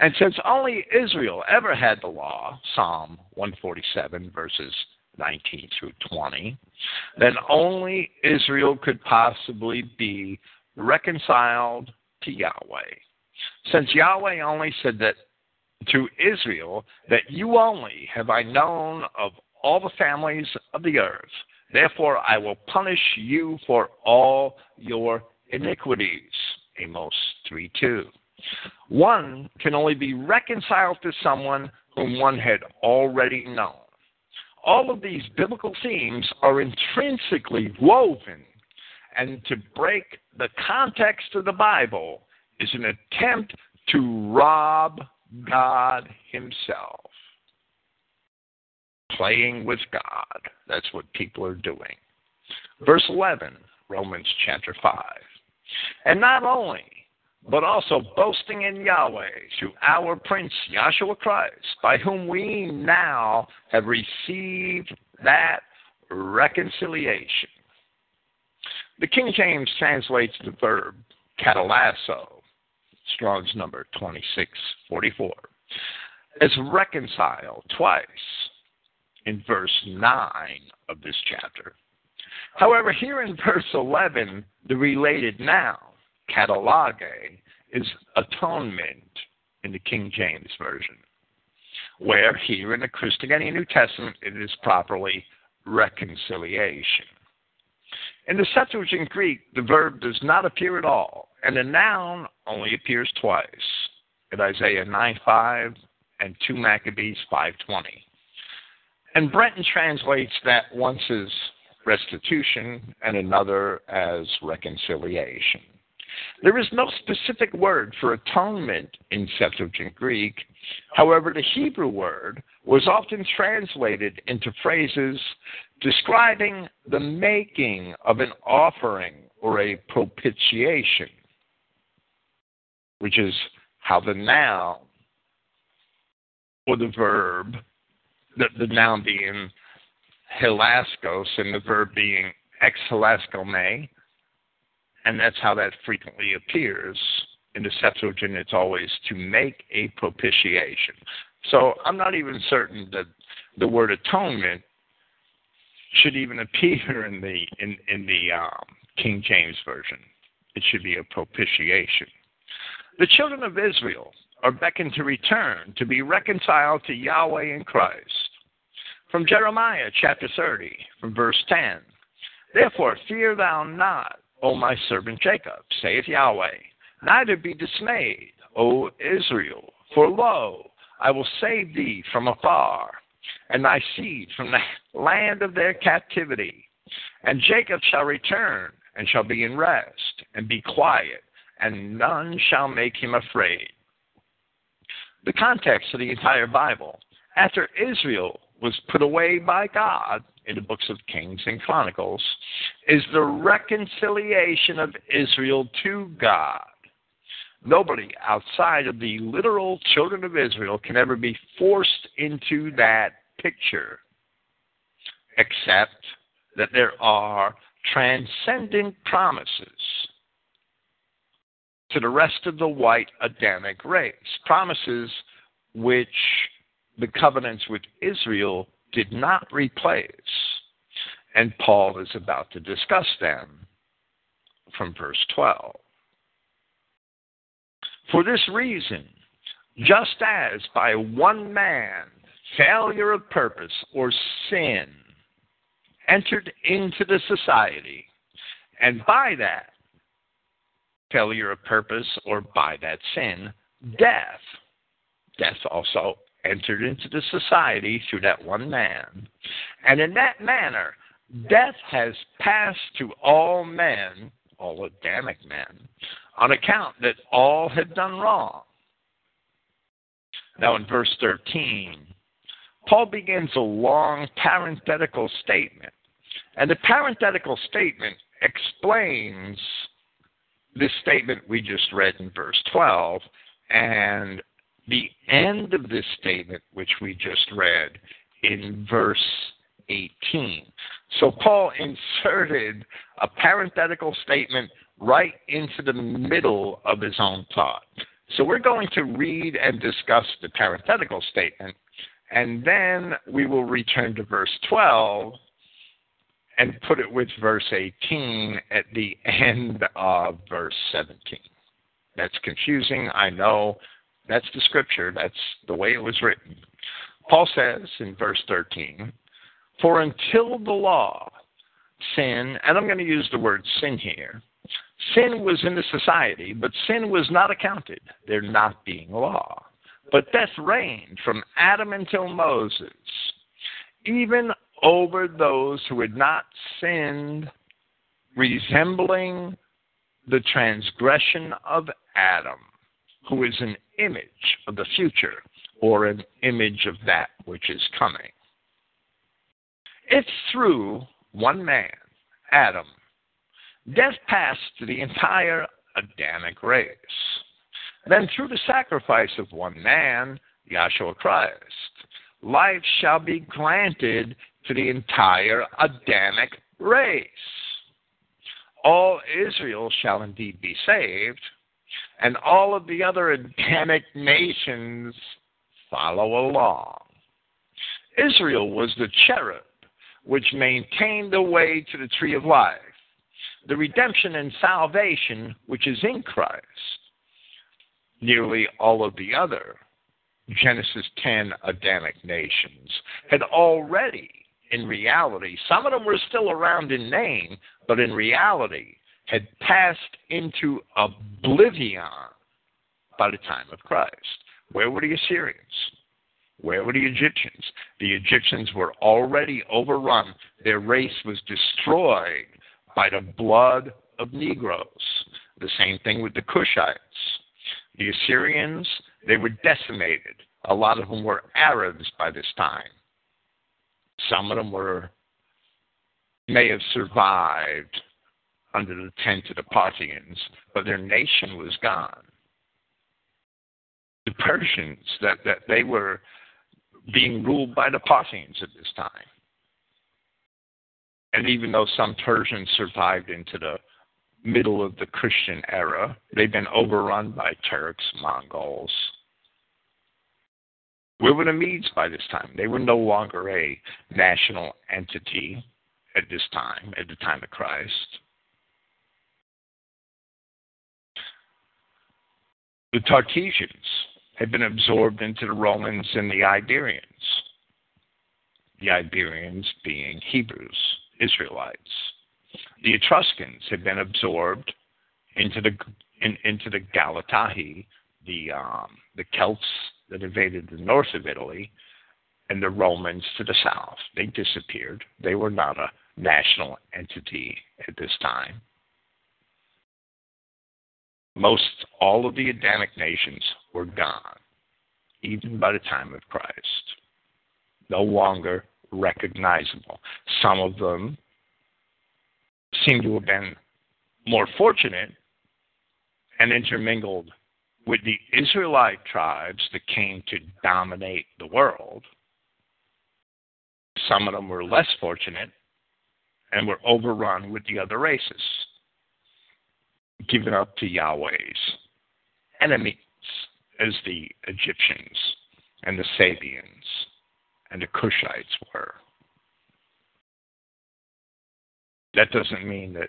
And since only Israel ever had the law, Psalm 147 verses 19 through 20, then only Israel could possibly be reconciled to Yahweh. Since Yahweh only said that to Israel, that you only have I known of all the families of the earth, therefore I will punish you for all your iniquities. Amos 3 2. One can only be reconciled to someone whom one had already known all of these biblical themes are intrinsically woven, and to break the context of the Bible is an attempt to rob God Himself. Playing with God. That's what people are doing. Verse 11, Romans chapter 5. And not only but also boasting in Yahweh through our Prince Yahshua Christ, by whom we now have received that reconciliation. The King James translates the verb katallasso, Strong's number 2644, as reconcile twice in verse 9 of this chapter. However, here in verse 11, the related noun katallage is atonement in the King James Version, where here in the Christogenea New Testament it is properly reconciliation. In the Septuagint Greek, the verb does not appear at all, and the noun only appears twice in Isaiah 9:5 and 2 Maccabees 5:20. And Brenton translates that once as restitution and another as reconciliation. There is no specific word for atonement in Septuagint Greek. However, the Hebrew word was often translated into phrases describing the making of an offering or a propitiation, which is how the noun or the verb, the, the noun being hilaskos and the verb being ex hilaskome, and that's how that frequently appears in the Septuagint. It's always to make a propitiation. So I'm not even certain that the word atonement should even appear in the in in the um, King James version. It should be a propitiation. The children of Israel are beckoned to return to be reconciled to Yahweh in Christ. From Jeremiah chapter 30, from verse 10. Therefore, fear thou not, O my servant Jacob, saith Yahweh. Neither be dismayed, O Israel, for lo, I will save thee from afar, and thy seed from the land of their captivity. And Jacob shall return, and shall be in rest, and be quiet, and none shall make him afraid. The context of the entire Bible, after Israel was put away by God, in the books of Kings and Chronicles is the reconciliation of Israel to God. Nobody outside of the literal children of Israel can ever be forced into that picture, except that there are transcendent promises to the rest of the white Adamic race. Promises which the covenants with Israel did not replace. And Paul is about to discuss them from verse 12. For this reason, just as by one man failure of purpose or sin entered into the society, and by that failure of purpose or by that sin, death, death also entered into the society through that one man. And in that manner, death has passed to all men, all Adamic men, on account that all had done wrong. Now, in verse 13, Paul begins a long parenthetical statement. And the parenthetical statement explains this statement we just read in verse 12 and the end of this statement, which we just read in verse 18. So Paul inserted a parenthetical statement right into the middle of his own thought. So we're going to read and discuss the parenthetical statement, and then we will return to verse 12 and put it with verse 18 at the end of verse 17. That's confusing, I know. That's the scripture, that's the way it was written. Paul says in verse 13, For until the law, sin, and I'm going to use the word sin here, sin was in the society, but sin was not accounted, there not being law. But death reigned from Adam until Moses, even over those who had not sinned, resembling the transgression of Adam, who is an image of the future or an image of that which is coming. It's through one man, Adam, death passed to the entire Adamic race. Then through the sacrifice of one man, Yahshua Christ, life shall be granted to the entire Adamic race. All Israel shall indeed be saved, and all of the other Adamic nations follow along. Israel was the cherub which maintained the way to the tree of life, the redemption and salvation which is in Christ. Nearly all of the other Genesis 10 Adamic nations had already in reality, some of them were still around in name, but in reality had passed into oblivion by the time of Christ. Where were the Assyrians? Where were the Egyptians? The Egyptians were already overrun. Their race was destroyed by the blood of Negroes. The same thing with the Cushites. The Assyrians, they were decimated. A lot of them were Arabs by this time. Some of them were may have survived under the tent of the Parthians, but their nation was gone. The Persians, that, that they were being ruled by the Parthians at this time. And even though some Persians survived into the middle of the Christian era, they've been overrun by Turks, Mongols, where were the Medes by this time? They were no longer a national entity at this time, at the time of Christ. The Tartessians had been absorbed into the Romans and the Iberians. The Iberians being Hebrews, Israelites. The Etruscans had been absorbed into the in, into the Galatae, the um, the Celts that invaded the north of Italy and the Romans to the south. They disappeared. They were not a national entity at this time. Most all of the Adamic nations were gone, even by the time of Christ. No longer recognizable. Some of them seem to have been more fortunate and intermingled with the Israelite tribes that came to dominate the world, some of them were less fortunate and were overrun with the other races, given up to Yahweh's enemies as the Egyptians and the Sabians and the Cushites were. That doesn't mean that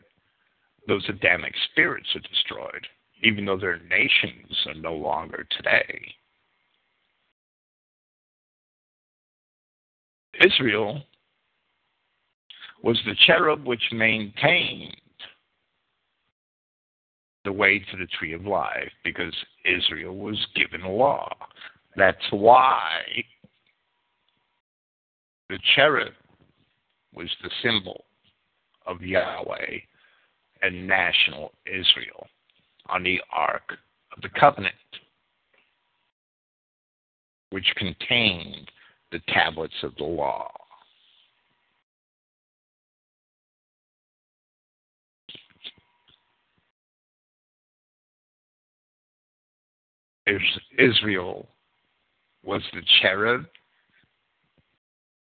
those Adamic spirits are destroyed even though their nations are no longer today. Israel was the cherub which maintained the way to the tree of life because Israel was given law. That's why the cherub was the symbol of Yahweh and national Israel on the Ark of the Covenant, which contained the tablets of the law. Israel was the cherub,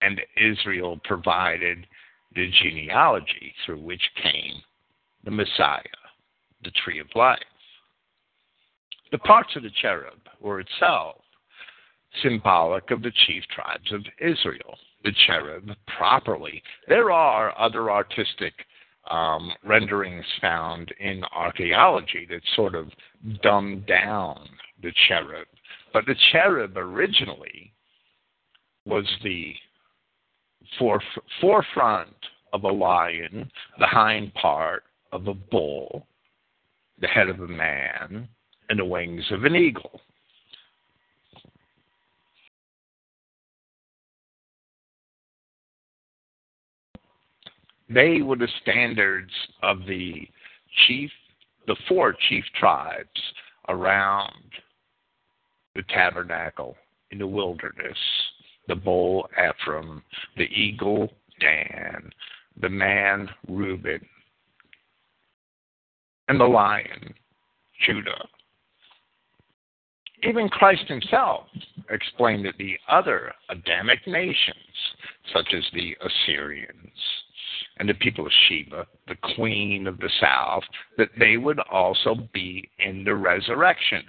and Israel provided the genealogy through which came the Messiah, the tree of life. The parts of the cherub were itself symbolic of the chief tribes of Israel. The cherub properly. There are other artistic um, renderings found in archaeology that sort of dumb down the cherub. But the cherub originally was the foref- forefront of a lion, the hind part of a bull, the head of a man, and the wings of an eagle. They were the standards of the chief, the four chief tribes around the tabernacle in the wilderness the bull Ephraim, the eagle Dan, the man Reuben, and the lion Judah. Even Christ himself explained that the other Adamic nations, such as the Assyrians and the people of Sheba, the queen of the south, that they would also be in the resurrection,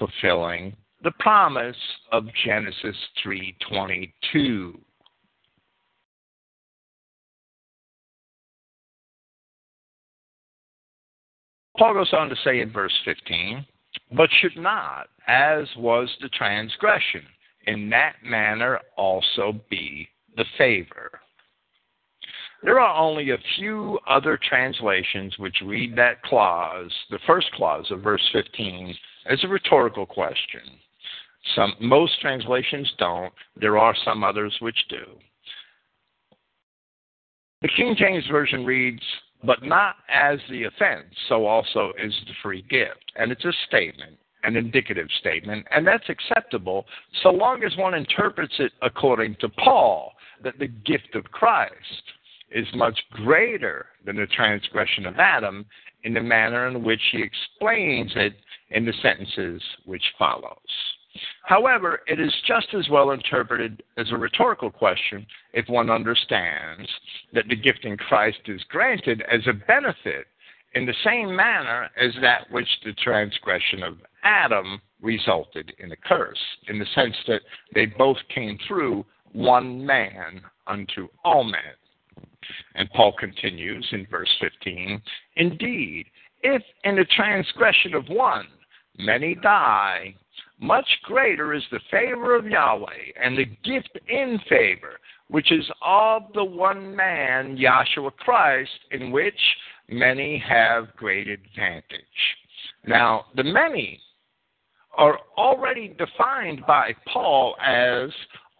fulfilling the promise of Genesis 3:22. Paul goes on to say in verse 15, but should not, as was the transgression, in that manner also be the favor. There are only a few other translations which read that clause, the first clause of verse 15, as a rhetorical question. Some most translations don't. There are some others which do. The King James Version reads, but not as the offense, so also is the free gift. And it's a statement, an indicative statement, and that's acceptable so long as one interprets it according to Paul, that the gift of Christ is much greater than the transgression of Adam in the manner in which he explains it in the sentences which follows. However, it is just as well interpreted as a rhetorical question if one understands that the gift in Christ is granted as a benefit in the same manner as that which the transgression of Adam resulted in a curse, in the sense that they both came through one man unto all men. And Paul continues in verse 15 Indeed, if in the transgression of one many die, much greater is the favor of Yahweh and the gift in favor, which is of the one man, Yahshua Christ, in which many have great advantage. Now, the many are already defined by Paul as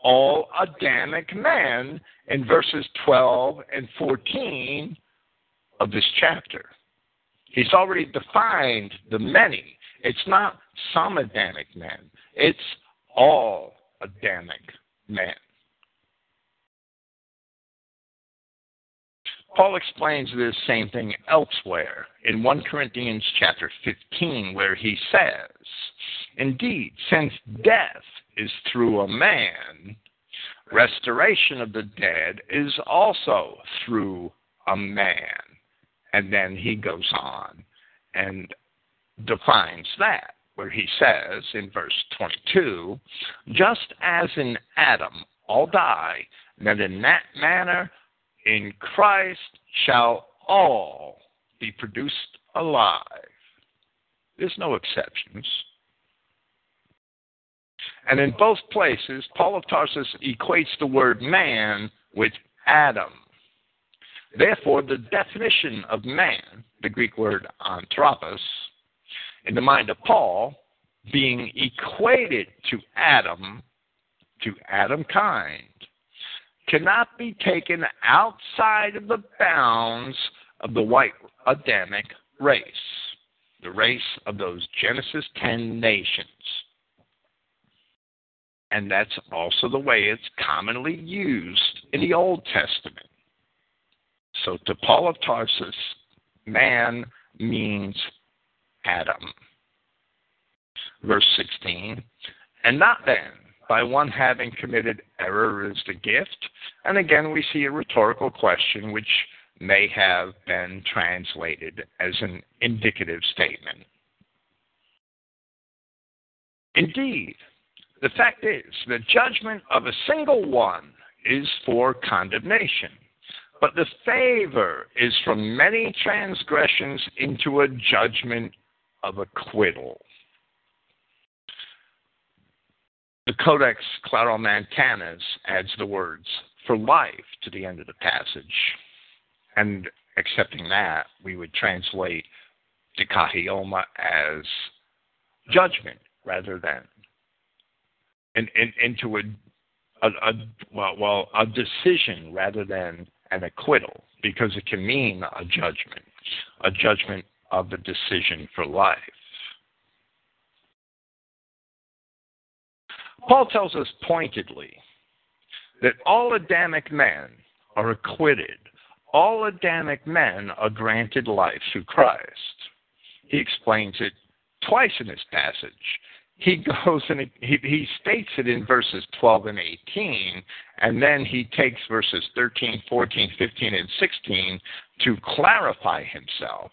all Adamic men in verses 12 and 14 of this chapter. He's already defined the many. It's not some Adamic men, it's all Adamic men. Paul explains this same thing elsewhere in 1 Corinthians chapter 15 where he says, Indeed, since death is through a man, restoration of the dead is also through a man. And then he goes on and defines that, where he says in verse 22 just as in Adam all die, that in that manner in Christ shall all be produced alive. There's no exceptions. And in both places, Paul of Tarsus equates the word man with Adam. Therefore, the definition of man, the Greek word anthropos, in the mind of Paul, being equated to Adam, to Adam kind, cannot be taken outside of the bounds of the white Adamic race, the race of those Genesis 10 nations. And that's also the way it's commonly used in the Old Testament. So to Paul of Tarsus, man means Adam. Verse 16, and not then by one having committed error is the gift. And again, we see a rhetorical question which may have been translated as an indicative statement. Indeed, the fact is, the judgment of a single one is for condemnation, but the favor is from many transgressions into a judgment of acquittal. The Codex Claromontanus adds the words for life to the end of the passage. And accepting that, we would translate dikaioma as judgment rather than in, into a, a, a well, well a decision rather than an acquittal because it can mean a judgment, a judgment of the decision for life. Paul tells us pointedly that all Adamic men are acquitted. All Adamic men are granted life through Christ. He explains it twice in this passage he goes and he, he states it in verses 12 and 18, and then he takes verses 13, 14, 15, and 16 to clarify himself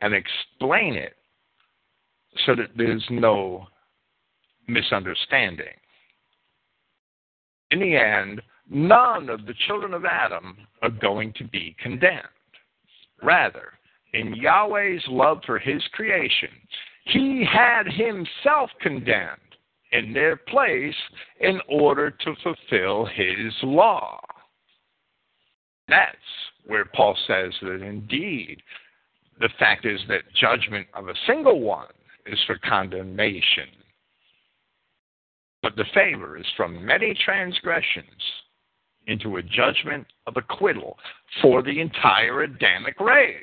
and explain it so that there's no misunderstanding. In the end, none of the children of Adam are going to be condemned. Rather, in Yahweh's love for his creation, he had himself condemned in their place in order to fulfill his law. That's where Paul says that indeed the fact is that judgment of a single one is for condemnation. But the favor is from many transgressions into a judgment of acquittal for the entire Adamic race.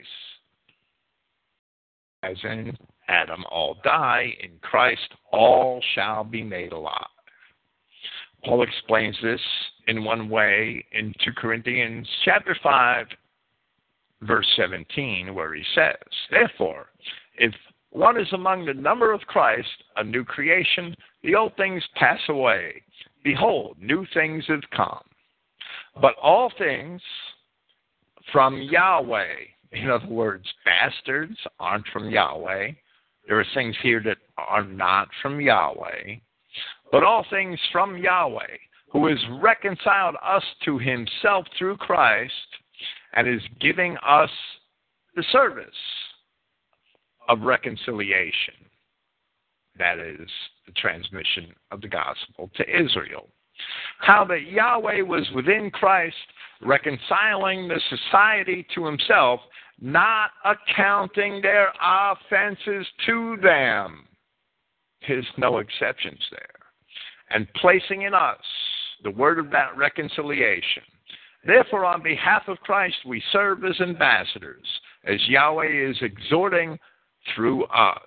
As in Adam all die, in Christ all shall be made alive. Paul explains this in one way in 2 Corinthians chapter 5 verse 17 where he says, Therefore, if one is among the number of Christ, a new creation, the old things pass away. Behold, new things have come. But all things from Yahweh, in other words, bastards aren't from Yahweh, there are things here that are not from Yahweh, but all things from Yahweh, who has reconciled us to himself through Christ and is giving us the service of reconciliation. That is the transmission of the gospel to Israel. How that Yahweh was within Christ reconciling the society to himself not accounting their offenses to them. There's no exceptions there. And placing in us the word of that reconciliation. Therefore, on behalf of Christ, we serve as ambassadors, as Yahweh is exhorting through us.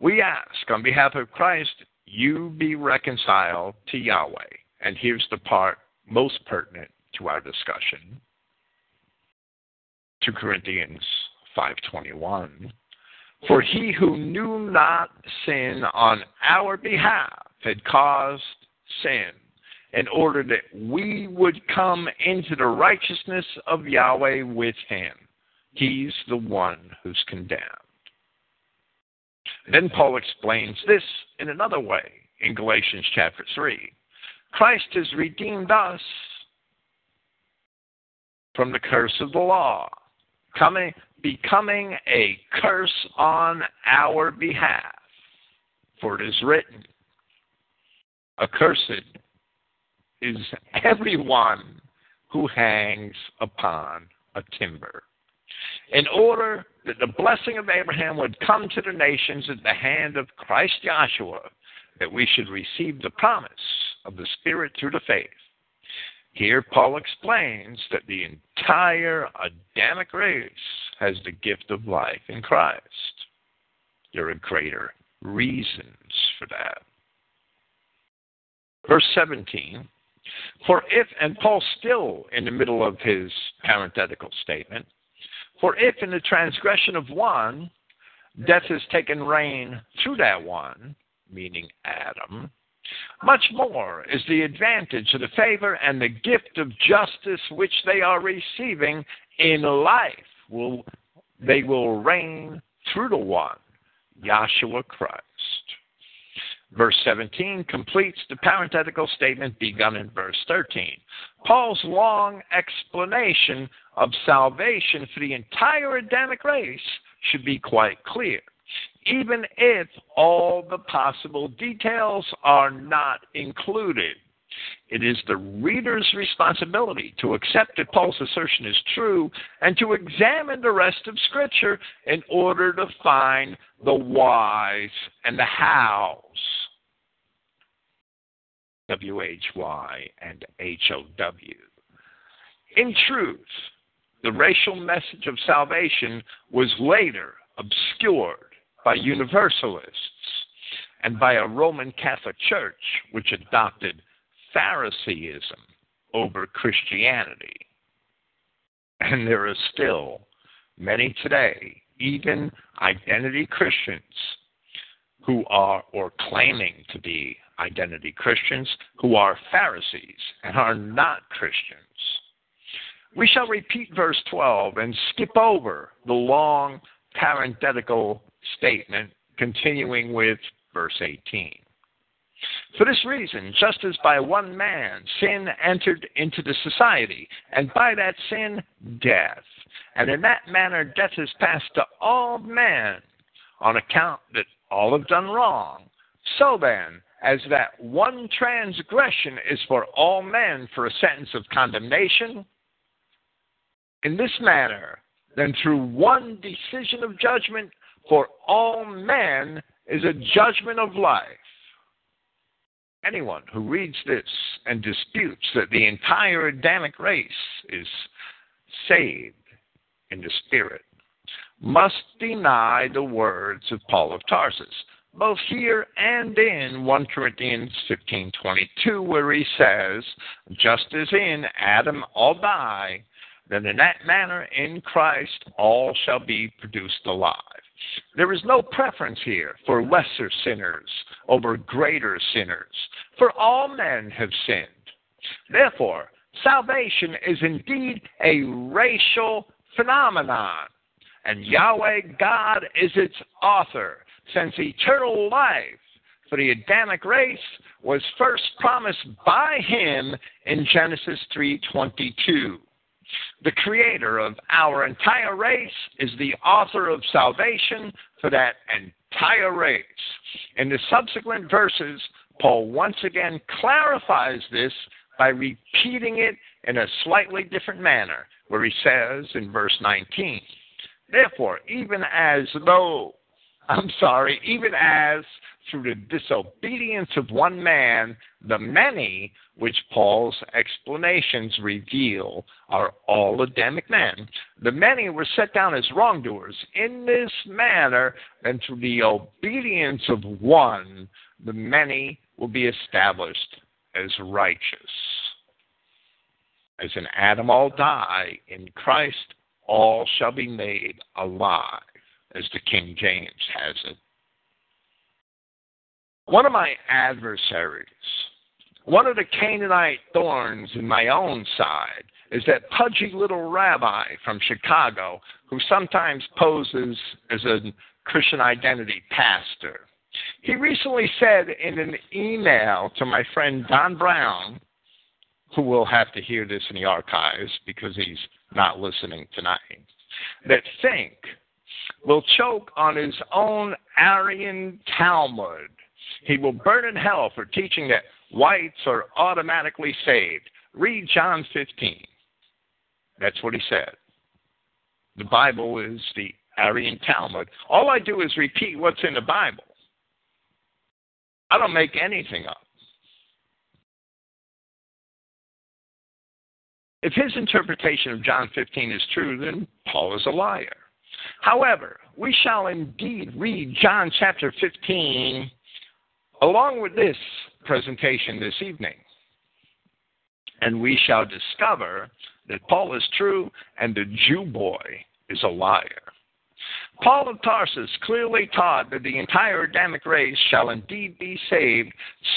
We ask, on behalf of Christ, you be reconciled to Yahweh. And here's the part most pertinent to our discussion. 2 Corinthians 5:21 For he who knew not sin on our behalf had caused sin in order that we would come into the righteousness of Yahweh with him. He's the one who's condemned. Then Paul explains this in another way in Galatians chapter 3. Christ has redeemed us from the curse of the law coming, becoming a curse on our behalf. For it is written, Accursed is everyone who hangs upon a timber. In order that the blessing of Abraham would come to the nations at the hand of Christ Yahshua, that we should receive the promise of the Spirit through the faith. Here, Paul explains that the entire Adamic race has the gift of life in Christ. There are greater reasons for that. Verse 17 For if, and Paul's still in the middle of his parenthetical statement, for if in the transgression of one death has taken reign through that one, meaning Adam, much more is the advantage the favor and the gift of justice which they are receiving in life. Will they will reign through the one, Yahshua Christ. Verse 17 completes the parenthetical statement begun in verse 13. Paul's long explanation of salvation for the entire Adamic race should be quite clear, even if all the possible details are not included. It is the reader's responsibility to accept that Paul's assertion is true and to examine the rest of Scripture in order to find the whys and the hows. W H Y and H O W. In truth, the racial message of salvation was later obscured by universalists and by a Roman Catholic Church which adopted Phariseeism over Christianity. And there are still many today, even identity Christians, who are, or claiming to be identity Christians, who are Pharisees and are not Christians. We shall repeat verse 12 and skip over the long parenthetical statement, continuing with verse 18. For this reason, just as by one man sin entered into the society, and by that sin death, and in that manner death is passed to all men, on account that all have done wrong, so then, as that one transgression is for all men for a sentence of condemnation, in this manner, then through one decision of judgment for all men is a judgment of life. Anyone who reads this and disputes that the entire Adamic race is saved in the Spirit must deny the words of Paul of Tarsus, both here and in 1 Corinthians 15:22 where he says, just as in Adam all die, then in that manner in Christ all shall be produced alive. There is no preference here for lesser sinners over greater sinners, for all men have sinned. Therefore, salvation is indeed a racial phenomenon, and Yahweh God is its author, since eternal life for the Adamic race was first promised by him in Genesis 3:22. The creator of our entire race is the author of salvation for that entire race. In the subsequent verses, Paul once again clarifies this by repeating it in a slightly different manner, where he says in verse 19, Therefore, even as though, I'm sorry, even as through the disobedience of one man, the many, which Paul's explanations reveal, are all Adamic men. The many were set down as wrongdoers. In this manner, and through the obedience of one, the many will be established as righteous. As in Adam all die, in Christ all shall be made alive, as the King James has it. One of my adversaries, one of the Canaanite thorns in my own side, is that pudgy little rabbi from Chicago who sometimes poses as a Christian identity pastor. He recently said in an email to my friend Don Brown, who will have to hear this in the archives because he's not listening tonight, that Finck will choke on his own Aryan Talmud he will burn in hell for teaching that whites are automatically saved. Read John 15. That's what he said. The Bible is the Aryan Talmud. All I do is repeat what's in the Bible. I don't make anything up. If his interpretation of John 15 is true, then Paul is a liar. However, we shall indeed read John chapter 15 along with this presentation this evening. And we shall discover that Paul is true and the Jew boy is a liar. Paul of Tarsus clearly taught that the entire Adamic race shall indeed be saved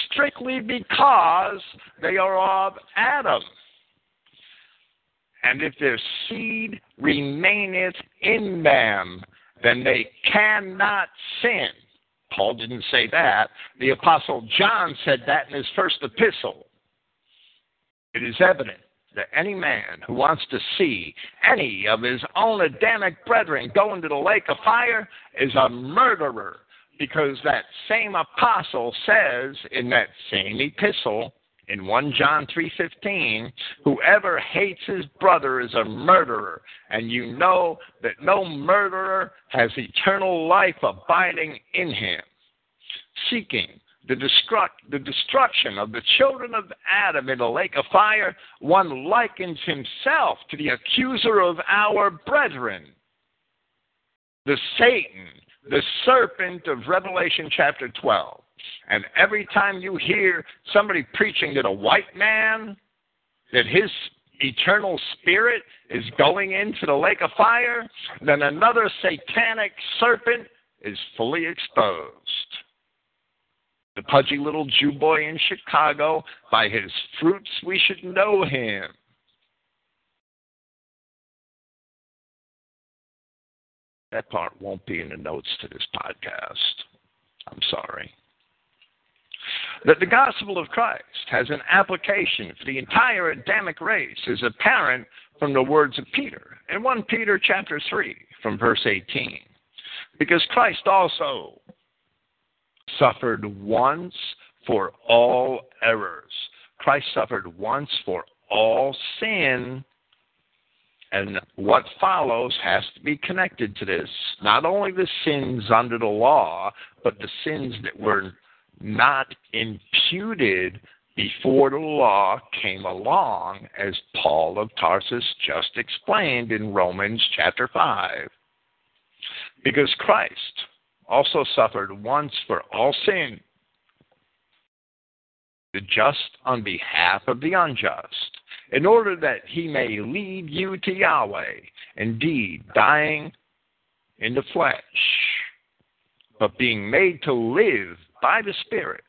strictly because they are of Adam. And if their seed remaineth in them, then they cannot sin. Paul didn't say that. The Apostle John said that in his first epistle. It is evident that any man who wants to see any of his own Adamic brethren go into the lake of fire is a murderer because that same apostle says in that same epistle in 1 John 3:15, whoever hates his brother is a murderer, and you know that no murderer has eternal life abiding in him. Seeking the, destruct, the destruction of the children of Adam in the lake of fire, one likens himself to the accuser of our brethren, the Satan, the serpent of Revelation chapter 12. And every time you hear somebody preaching that a white man, that his eternal spirit is going into the lake of fire, then another satanic serpent is fully exposed. The pudgy little Jew boy in Chicago, by his fruits we should know him. That part won't be in the notes to this podcast. I'm sorry that the gospel of Christ has an application for the entire Adamic race is apparent from the words of Peter in 1 Peter chapter 3 from verse 18. Because Christ also suffered once for all errors. Christ suffered once for all sin. And what follows has to be connected to this. Not only the sins under the law, but the sins that were not imputed before the law came along, as Paul of Tarsus just explained in Romans chapter 5. Because Christ also suffered once for all sin, the just on behalf of the unjust, in order that he may lead you to Yahweh, indeed dying in the flesh, but being made to live by the Spirit,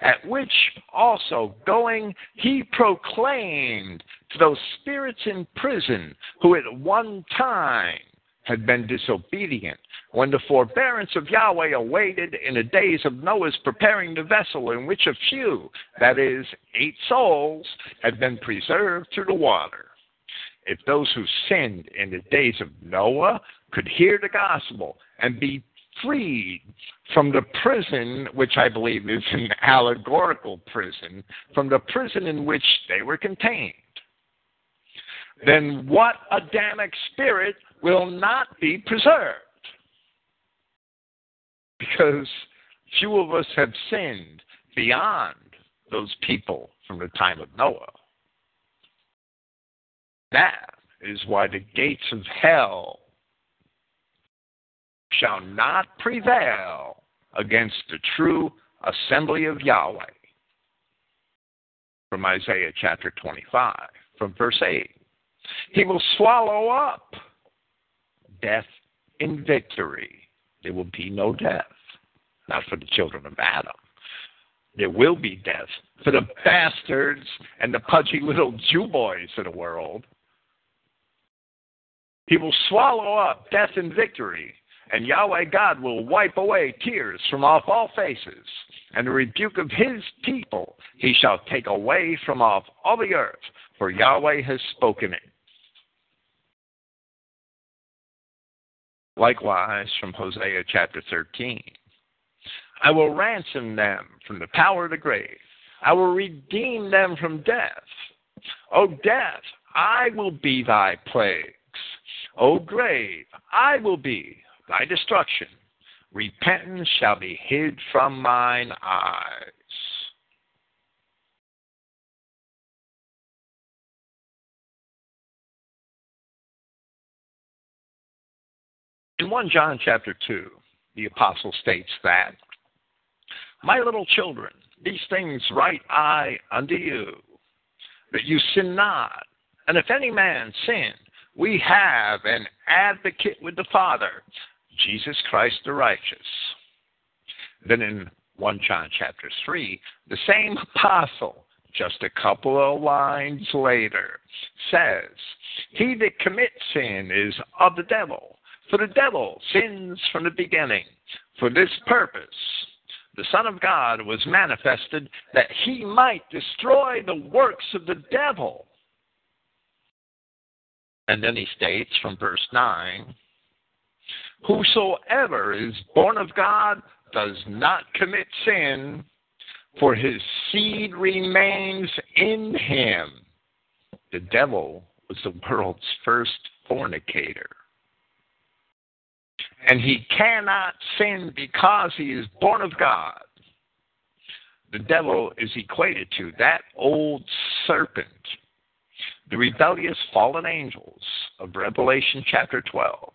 at which also going he proclaimed to those spirits in prison who at one time had been disobedient, when the forbearance of Yahweh awaited in the days of Noah's preparing the vessel in which a few, that is, eight souls, had been preserved through the water. If those who sinned in the days of Noah could hear the gospel and be freed from the prison, which I believe is an allegorical prison, from the prison in which they were contained, then what Adamic spirit will not be preserved? Because few of us have sinned beyond those people from the time of Noah. That is why the gates of hell shall not prevail against the true assembly of Yahweh. From Isaiah chapter 25, from verse 8. He will swallow up death in victory. There will be no death, not for the children of Adam. There will be death for the bastards and the pudgy little Jew boys of the world. He will swallow up death in victory and Yahweh God will wipe away tears from off all faces, and the rebuke of his people he shall take away from off all the earth, for Yahweh has spoken it. Likewise, from Hosea chapter 13 I will ransom them from the power of the grave, I will redeem them from death. O death, I will be thy plagues. O grave, I will be thy destruction. Repentance shall be hid from mine eyes. In 1 John chapter 2, the apostle states that, My little children, these things write I unto you, that you sin not. And if any man sin, we have an advocate with the Father, Jesus Christ the righteous. Then in 1 John chapter 3, the same apostle, just a couple of lines later, says, He that commits sin is of the devil, for the devil sins from the beginning. For this purpose, the Son of God was manifested that he might destroy the works of the devil. And then he states from verse 9 Whosoever is born of God does not commit sin, for his seed remains in him. The devil was the world's first fornicator. And he cannot sin because he is born of God. The devil is equated to that old serpent, the rebellious fallen angels of Revelation chapter 12.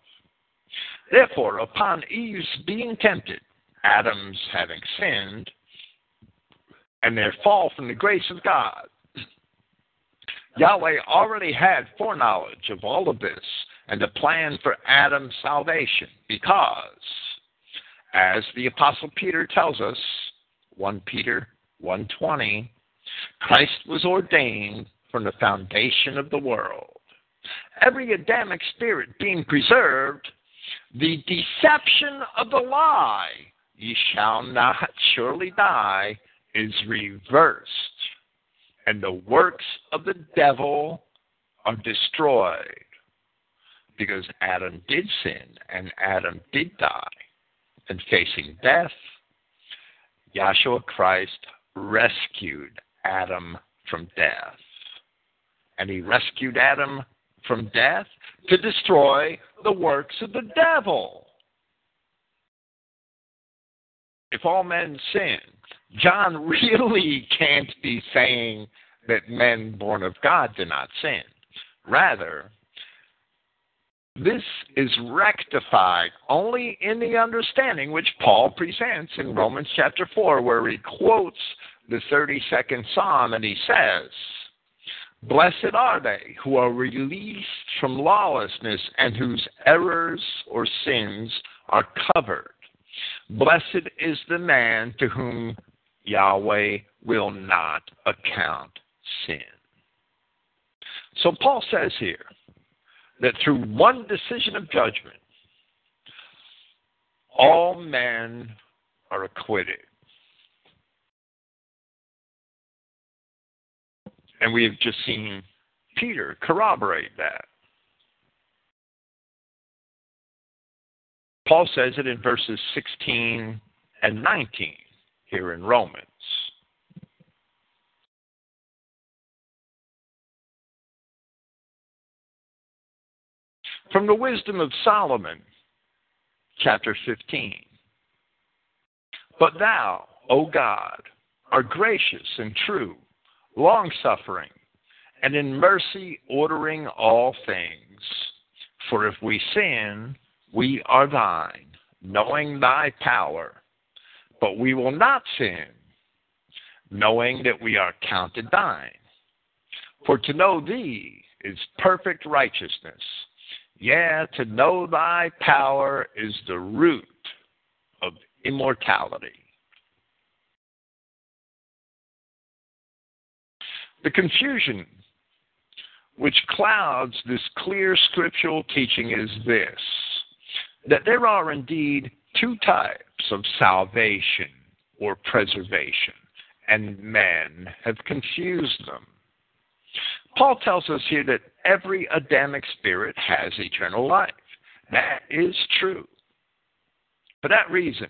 Therefore, upon Eve's being tempted, Adam's having sinned, and their fall from the grace of God, Yahweh already had foreknowledge of all of this and a plan for Adam's salvation because, as the Apostle Peter tells us, 1 Peter 1.20, Christ was ordained from the foundation of the world. Every Adamic spirit being preserved, the deception of the lie, ye shall not surely die, is reversed, and the works of the devil are destroyed because Adam did sin and Adam did die. And facing death, Yahshua Christ rescued Adam from death. And he rescued Adam from death to destroy the works of the devil. If all men sin, John really can't be saying that men born of God do not sin. Rather, this is rectified only in the understanding which Paul presents in Romans chapter 4, where he quotes the 32nd Psalm and he says, Blessed are they who are released from lawlessness and whose errors or sins are covered. Blessed is the man to whom Yahweh will not account sin. So Paul says here, that through one decision of judgment, all men are acquitted. And we have just seen Peter corroborate that. Paul says it in verses 16 and 19 here in Romans. From the wisdom of Solomon, chapter 15. But thou, O God, art gracious and true, long suffering, and in mercy ordering all things. For if we sin, we are thine, knowing thy power. But we will not sin, knowing that we are counted thine. For to know thee is perfect righteousness yeah, to know thy power is the root of immortality. The confusion which clouds this clear scriptural teaching is this that there are indeed two types of salvation or preservation, and men have confused them. Paul tells us here that every Adamic spirit has eternal life. That is true. For that reason,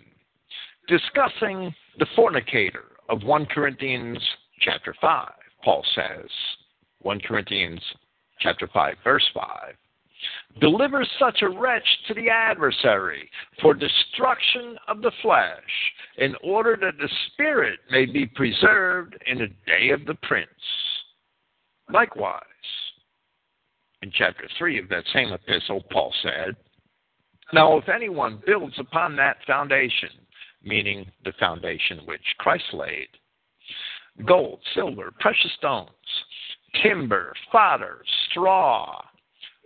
discussing the fornicator of 1 Corinthians chapter 5, Paul says, 1 Corinthians chapter 5 verse 5, delivers such a wretch to the adversary for destruction of the flesh, in order that the spirit may be preserved in the day of the prince. Likewise, in chapter 3 of that same epistle, Paul said, Now if anyone builds upon that foundation, meaning the foundation which Christ laid, gold, silver, precious stones, timber, fodder, straw,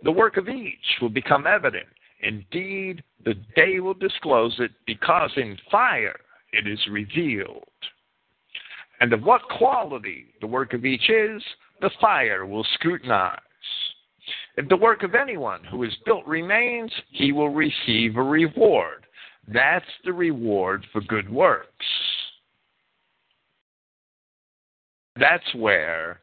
the work of each will become evident, Indeed, the day will disclose it, because in fire it is revealed. And of what quality the work of each is, the fire will scrutinize. If the work of anyone who is built remains, he will receive a reward. That's the reward for good works. That's where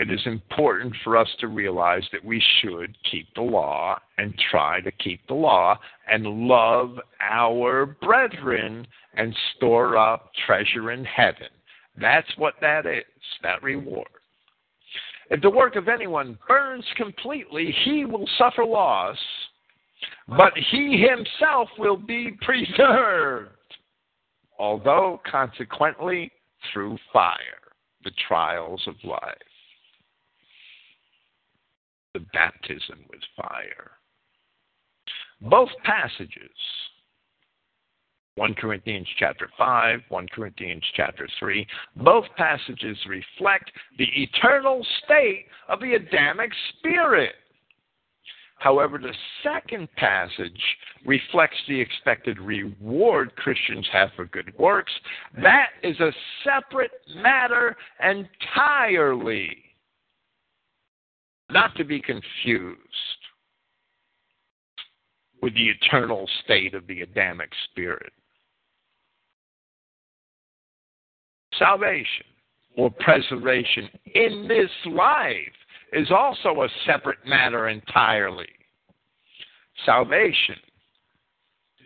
it is important for us to realize that we should keep the law and try to keep the law and love our brethren and store up treasure in heaven. That's what that is, that reward. If the work of anyone burns completely, he will suffer loss, but he himself will be preserved, although consequently through fire, the trials of life the baptism with fire. Both passages, 1 Corinthians chapter 5, 1 Corinthians chapter 3, both passages reflect the eternal state of the Adamic spirit. However, the second passage reflects the expected reward Christians have for good works. That is a separate matter entirely not to be confused with the eternal state of the Adamic spirit. Salvation or preservation in this life is also a separate matter entirely. Salvation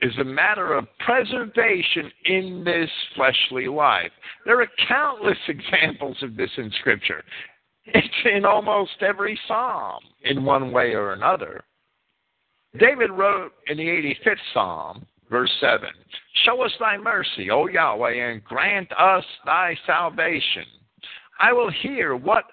is a matter of preservation in this fleshly life. There are countless examples of this in Scripture. It's in almost every psalm in one way or another. David wrote in the 85th Psalm, verse 7 Show us thy mercy, O Yahweh, and grant us thy salvation. I will hear what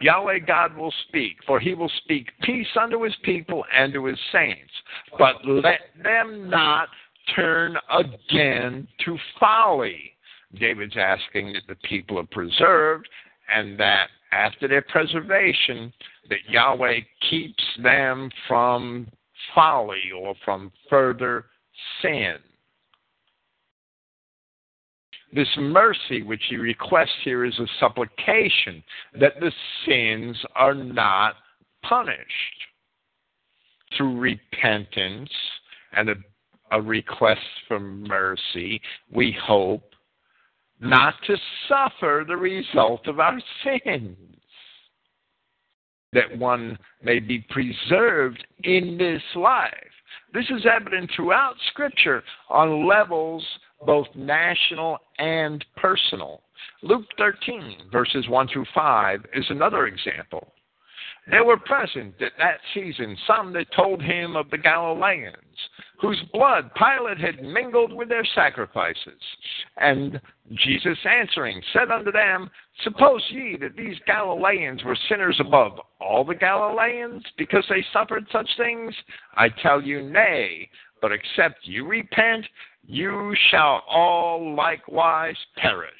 Yahweh God will speak, for he will speak peace unto his people and to his saints. But let them not turn again to folly. David's asking that the people are preserved and that after their preservation, that Yahweh keeps them from folly or from further sin. This mercy which he requests here is a supplication that the sins are not punished. Through repentance and a, a request for mercy, we hope not to suffer the result of our sins. That one may be preserved in this life. This is evident throughout Scripture on levels both national and personal. Luke 13, verses 1 through 5, is another example. There were present at that season some that told him of the Galileans, whose blood Pilate had mingled with their sacrifices. And Jesus answering said unto them, Suppose ye that these Galileans were sinners above all the Galileans, because they suffered such things? I tell you, nay, but except you repent, you shall all likewise perish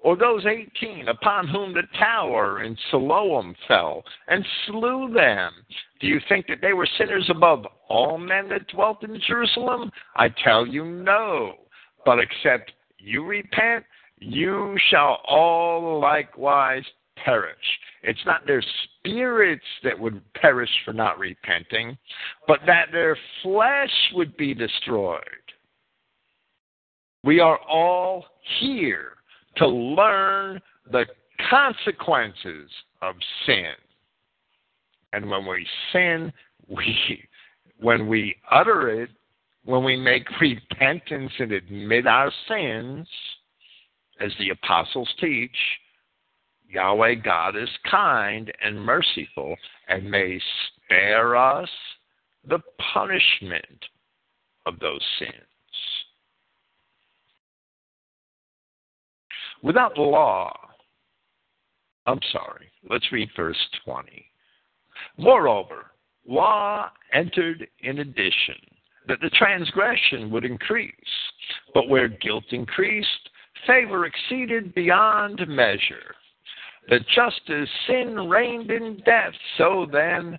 or those eighteen upon whom the tower in Siloam fell and slew them? Do you think that they were sinners above all men that dwelt in Jerusalem? I tell you, no. But except you repent, you shall all likewise perish. It's not their spirits that would perish for not repenting, but that their flesh would be destroyed. We are all here to learn the consequences of sin. And when we sin, we when we utter it, when we make repentance and admit our sins, as the apostles teach, Yahweh God is kind and merciful and may spare us the punishment of those sins. Without law, I'm sorry, let's read verse 20. Moreover, law entered in addition, that the transgression would increase. But where guilt increased, favor exceeded beyond measure. That just as sin reigned in death, so then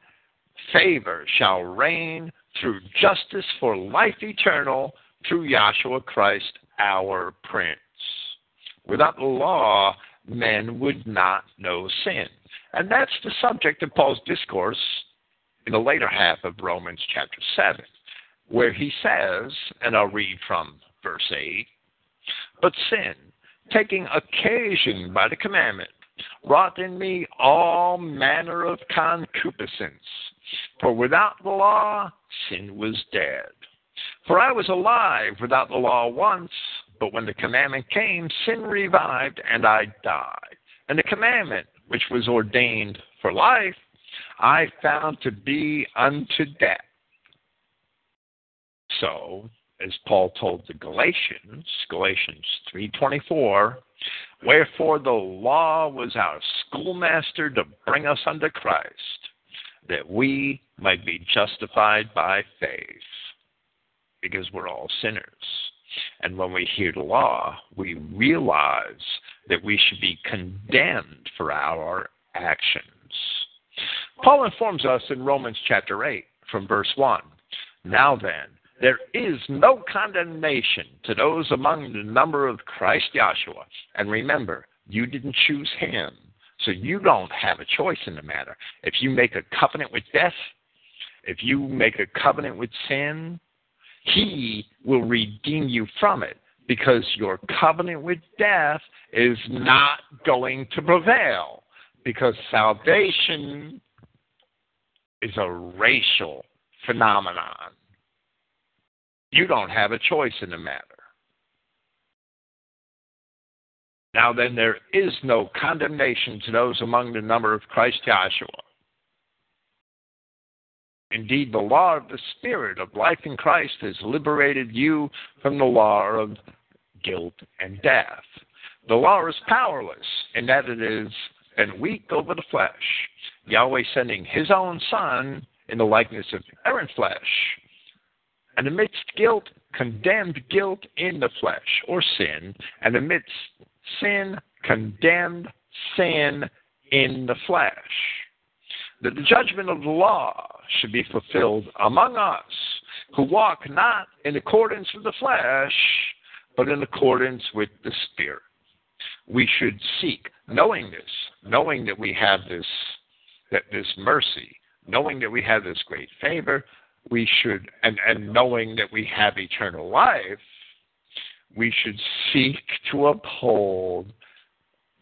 favor shall reign through justice for life eternal through Yahshua Christ our Prince. Without the law, men would not know sin. And that's the subject of Paul's discourse in the later half of Romans chapter 7, where he says, and I'll read from verse 8 But sin, taking occasion by the commandment, wrought in me all manner of concupiscence. For without the law, sin was dead. For I was alive without the law once, but when the commandment came, sin revived, and I died. And the commandment, which was ordained for life, I found to be unto death. So, as Paul told the Galatians, Galatians 3:24, wherefore the law was our schoolmaster to bring us unto Christ, that we might be justified by faith, because we're all sinners. And when we hear the law, we realize that we should be condemned for our actions. Paul informs us in Romans chapter 8 from verse 1 Now then, there is no condemnation to those among the number of Christ Yahshua. And remember, you didn't choose him, so you don't have a choice in the matter. If you make a covenant with death, if you make a covenant with sin, he will redeem you from it because your covenant with death is not going to prevail because salvation is a racial phenomenon. You don't have a choice in the matter. Now then, there is no condemnation to those among the number of Christ Yahshua. Indeed, the law of the Spirit of life in Christ has liberated you from the law of guilt and death. The law is powerless in that it is and weak over the flesh. Yahweh sending his own Son in the likeness of errant flesh and amidst guilt, condemned guilt in the flesh, or sin, and amidst sin, condemned sin in the flesh. That the judgment of the law should be fulfilled among us who walk not in accordance with the flesh, but in accordance with the Spirit. We should seek, knowing this, knowing that we have this, that this mercy, knowing that we have this great favor, we should, and, and knowing that we have eternal life, we should seek to uphold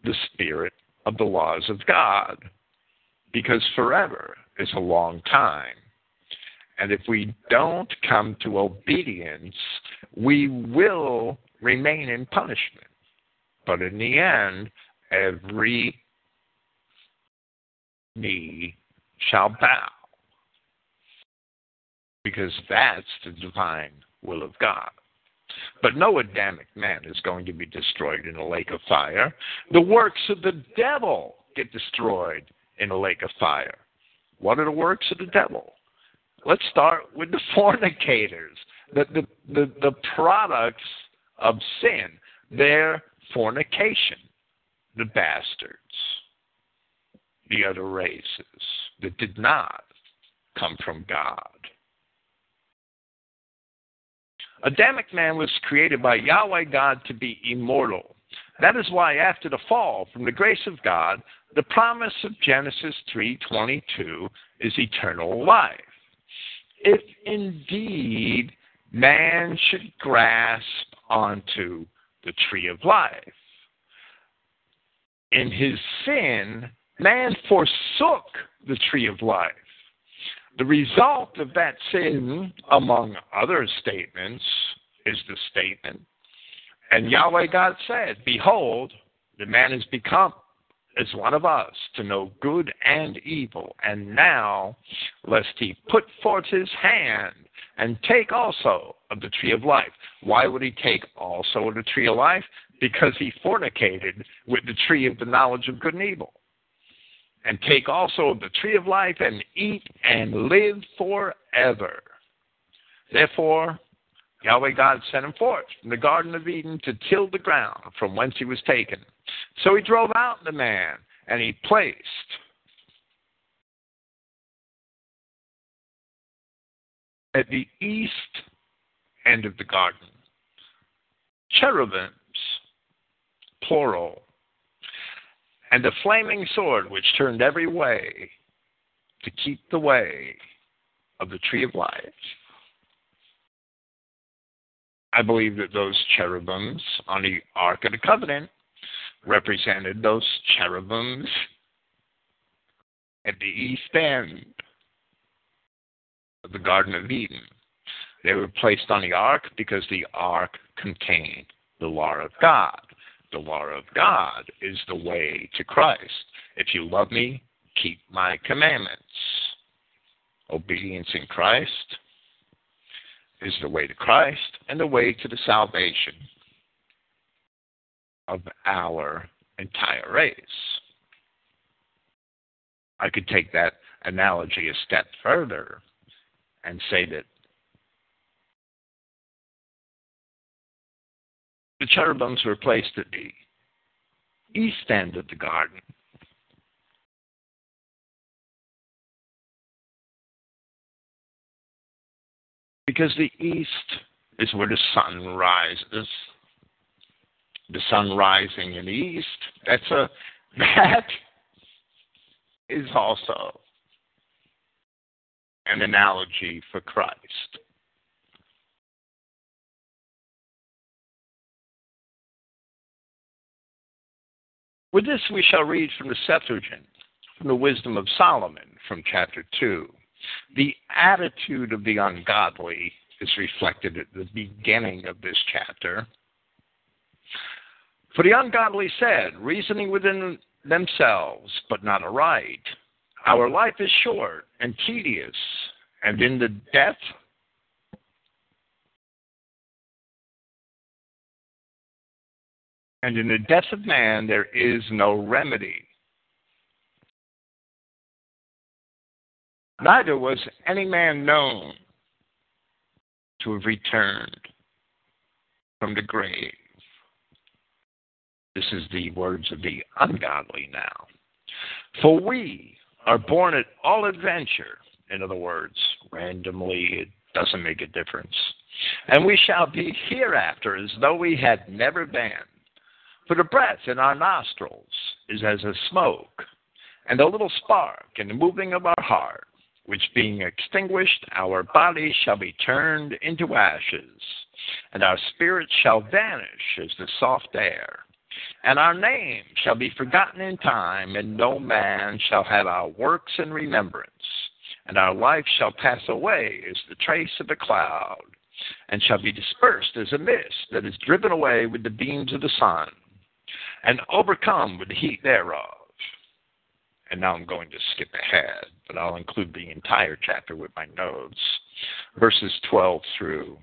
the spirit of the laws of God. Because forever is a long time. And if we don't come to obedience, we will remain in punishment. But in the end, every knee shall bow because that's the divine will of God. But no Adamic man is going to be destroyed in a lake of fire. The works of the devil get destroyed in a lake of fire. What are the works of the devil? Let's start with the fornicators, the, the, the, the products of sin, their fornication, the bastards, the other races that did not come from God. Adamic man was created by Yahweh God to be immortal. That is why after the fall from the grace of God, the promise of Genesis 3:22 is eternal life. If indeed man should grasp onto the tree of life. In his sin, man forsook the tree of life. The result of that sin, mm-hmm. among other statements, is the statement, and Yahweh God said, Behold, the man has become as one of us to know good and evil, and now, lest he put forth his hand and take also of the tree of life. Why would he take also of the tree of life? Because he fornicated with the tree of the knowledge of good and evil and take also of the tree of life and eat and live forever. Therefore, Yahweh God sent him forth from the Garden of Eden to till the ground from whence he was taken. So he drove out the man, and he placed at the east end of the garden, cherubims, plural, and a flaming sword which turned every way to keep the way of the tree of life. I believe that those cherubims on the Ark of the Covenant represented those cherubims at the east end of the Garden of Eden. They were placed on the ark because the ark contained the law of God. The law of God is the way to Christ. If you love me, keep my commandments. Obedience in Christ is the way to Christ and the way to the salvation of our entire race. I could take that analogy a step further and say that the cherubims were placed at the east end of the garden. Because the east is where the sun rises. The sun rising in the east, that's a that is also an analogy for Christ. With this, we shall read from the Septuagint, from the Wisdom of Solomon, from chapter 2. The attitude of the ungodly is reflected at the beginning of this chapter. For the ungodly said, reasoning within themselves, but not aright, our life is short and tedious, and in the death and in the death of man there is no remedy. Neither was any man known to have returned from the grave. This is the words of the ungodly now. For we are born at all adventure. In other words, randomly, it doesn't make a difference. And we shall be hereafter as though we had never been. For the breath in our nostrils is as a smoke, and a little spark in the moving of our heart, which being extinguished, our bodies shall be turned into ashes, and our spirits shall vanish as the soft air. And our name shall be forgotten in time, and no man shall have our works in remembrance. And our life shall pass away as the trace of a cloud, and shall be dispersed as a mist that is driven away with the beams of the sun, and overcome with the heat thereof. And now I'm going to skip ahead, but I'll include the entire chapter with my notes. Verses 12 through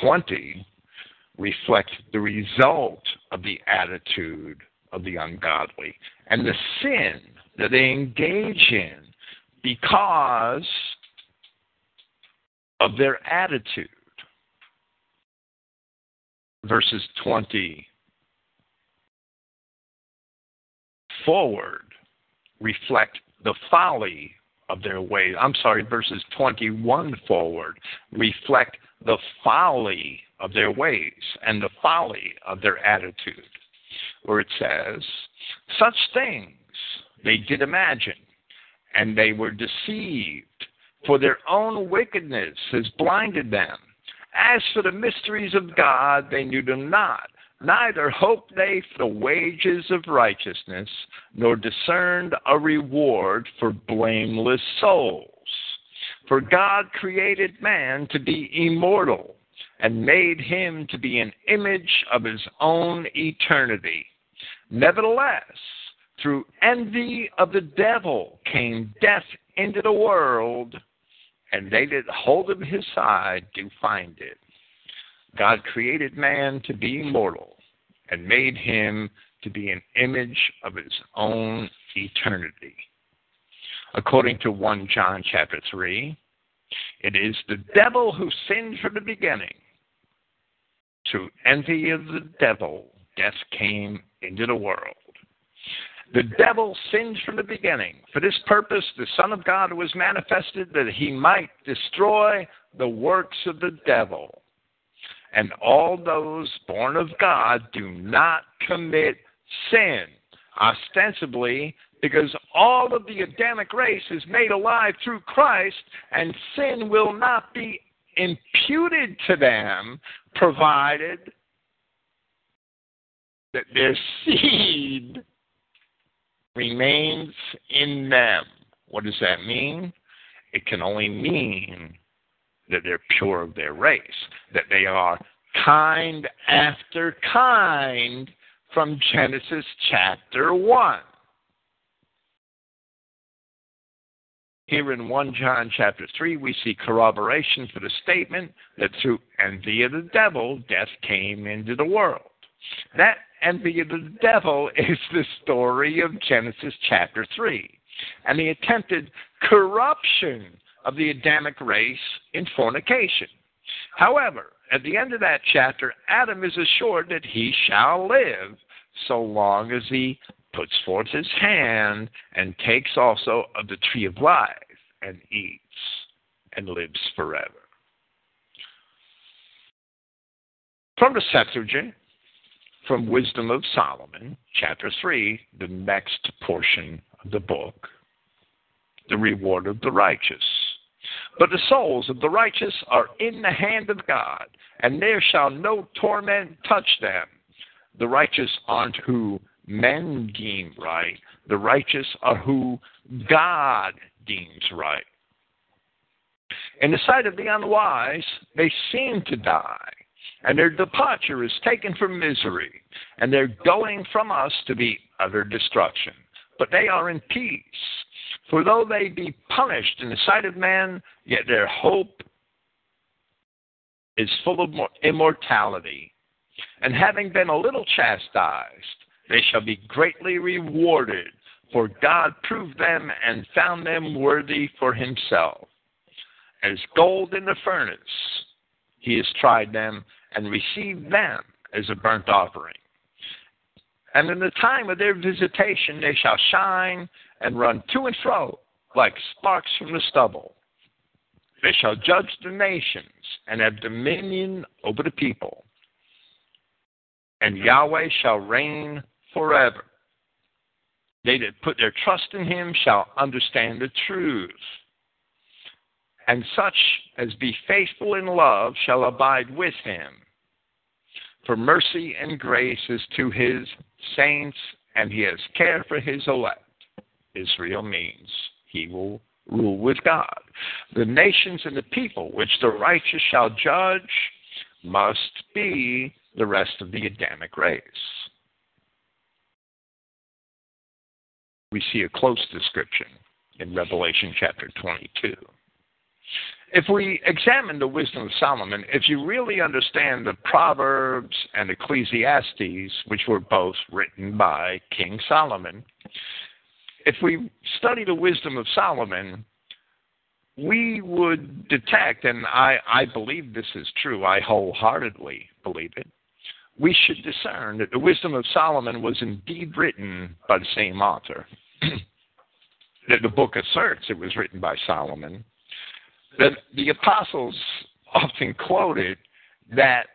20 reflect the result of the attitude of the ungodly and the sin that they engage in because of their attitude. Verses 20 forward reflect the folly of their ways. I'm sorry, verses 21 forward reflect the folly of their ways and the folly of their attitude, where it says, Such things they did imagine, and they were deceived, for their own wickedness has blinded them. As for the mysteries of God, they knew them not, neither hoped they for the wages of righteousness, nor discerned a reward for blameless souls. For God created man to be immortal and made him to be an image of his own eternity. Nevertheless, through envy of the devil came death into the world, and they that hold of his side do find it. God created man to be mortal and made him to be an image of his own eternity. According to 1 John chapter 3, it is the devil who sinned from the beginning. Through envy of the devil, death came into the world. The devil sinned from the beginning. For this purpose, the Son of God was manifested that he might destroy the works of the devil. And all those born of God do not commit sin, ostensibly because all of the Adamic race is made alive through Christ, and sin will not be imputed to them, provided that their seed remains in them. What does that mean? It can only mean that they're pure of their race, that they are kind after kind from Genesis chapter 1. Here in 1 John chapter 3, we see corroboration for the statement that through envy of the devil, death came into the world. That envy of the devil is the story of Genesis chapter 3 and the attempted corruption of the Adamic race in fornication. However, at the end of that chapter, Adam is assured that he shall live so long as he puts forth his hand and takes also of the tree of life and eats and lives forever. From the Septuagint, from Wisdom of Solomon, chapter 3, the next portion of the book, the reward of the righteous. But the souls of the righteous are in the hand of God, and there shall no torment touch them. The righteous aren't who men deem right, the righteous are who God deems right. In the sight of the unwise, they seem to die, and their departure is taken for misery, and they're going from us to be utter destruction. But they are in peace, for though they be punished in the sight of man, yet their hope is full of immortality. And having been a little chastised, they shall be greatly rewarded, for God proved them and found them worthy for himself. As gold in the furnace, he has tried them and received them as a burnt offering. And in the time of their visitation, they shall shine and run to and fro like sparks from the stubble. They shall judge the nations and have dominion over the people. And Yahweh shall reign forever. They that put their trust in him shall understand the truth. And such as be faithful in love shall abide with him. For mercy and grace is to his saints, and he has care for his elect. Israel means he will rule with God. The nations and the people which the righteous shall judge must be the rest of the Adamic race. we see a close description in Revelation chapter 22. If we examine the wisdom of Solomon, if you really understand the Proverbs and Ecclesiastes, which were both written by King Solomon, if we study the wisdom of Solomon, we would detect, and I, I believe this is true, I wholeheartedly believe it, we should discern that the wisdom of Solomon was indeed written by the same author. that the book asserts it was written by Solomon. That the apostles often quoted that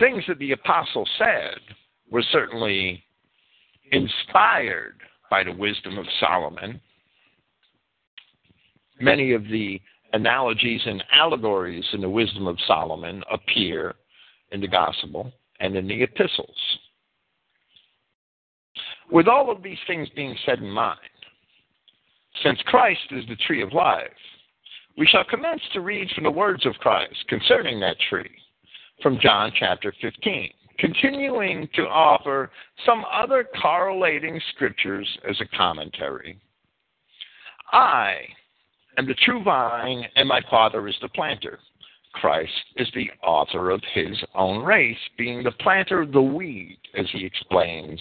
things that the apostle said were certainly inspired by the wisdom of Solomon. Many of the analogies and allegories in the wisdom of Solomon appear in the gospel and in the epistles. With all of these things being said in mind, since Christ is the tree of life, we shall commence to read from the words of Christ concerning that tree from John chapter 15, continuing to offer some other correlating scriptures as a commentary. I am the true vine, and my Father is the planter. Christ is the author of his own race, being the planter of the weed, as he explains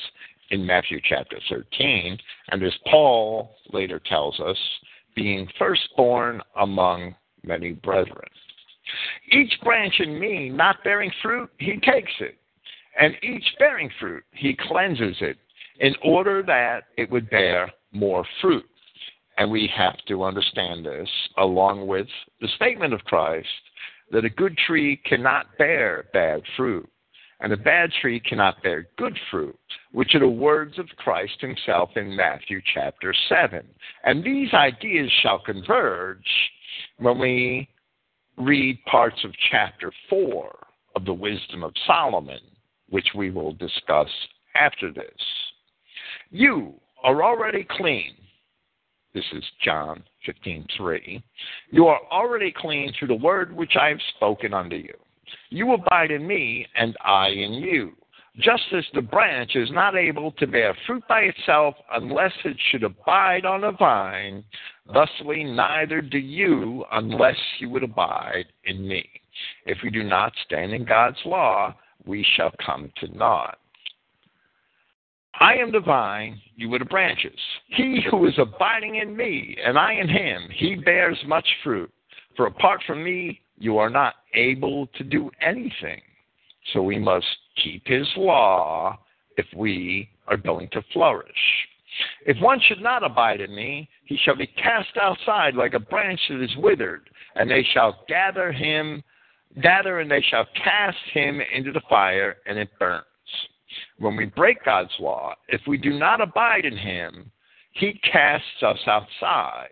in Matthew chapter 13, and as Paul later tells us, being firstborn among many brethren. Each branch in me not bearing fruit, he takes it, and each bearing fruit, he cleanses it, in order that it would bear more fruit. And we have to understand this along with the statement of Christ that a good tree cannot bear bad fruit, and a bad tree cannot bear good fruit, which are the words of Christ himself in Matthew chapter 7. And these ideas shall converge when we read parts of chapter 4 of the Wisdom of Solomon, which we will discuss after this. You are already clean. This is John 15:3. You are already clean through the word which I have spoken unto you. You abide in me, and I in you. Just as the branch is not able to bear fruit by itself unless it should abide on a vine, thusly neither do you unless you would abide in me. If we do not stand in God's law, we shall come to naught. I am the vine, you are the branches. He who is abiding in me, and I in him, he bears much fruit. For apart from me, you are not able to do anything. So we must keep his law if we are going to flourish. If one should not abide in me, he shall be cast outside like a branch that is withered, and they shall gather him, gather and they shall cast him into the fire, and it burns. When we break God's law, if we do not abide in Him, He casts us outside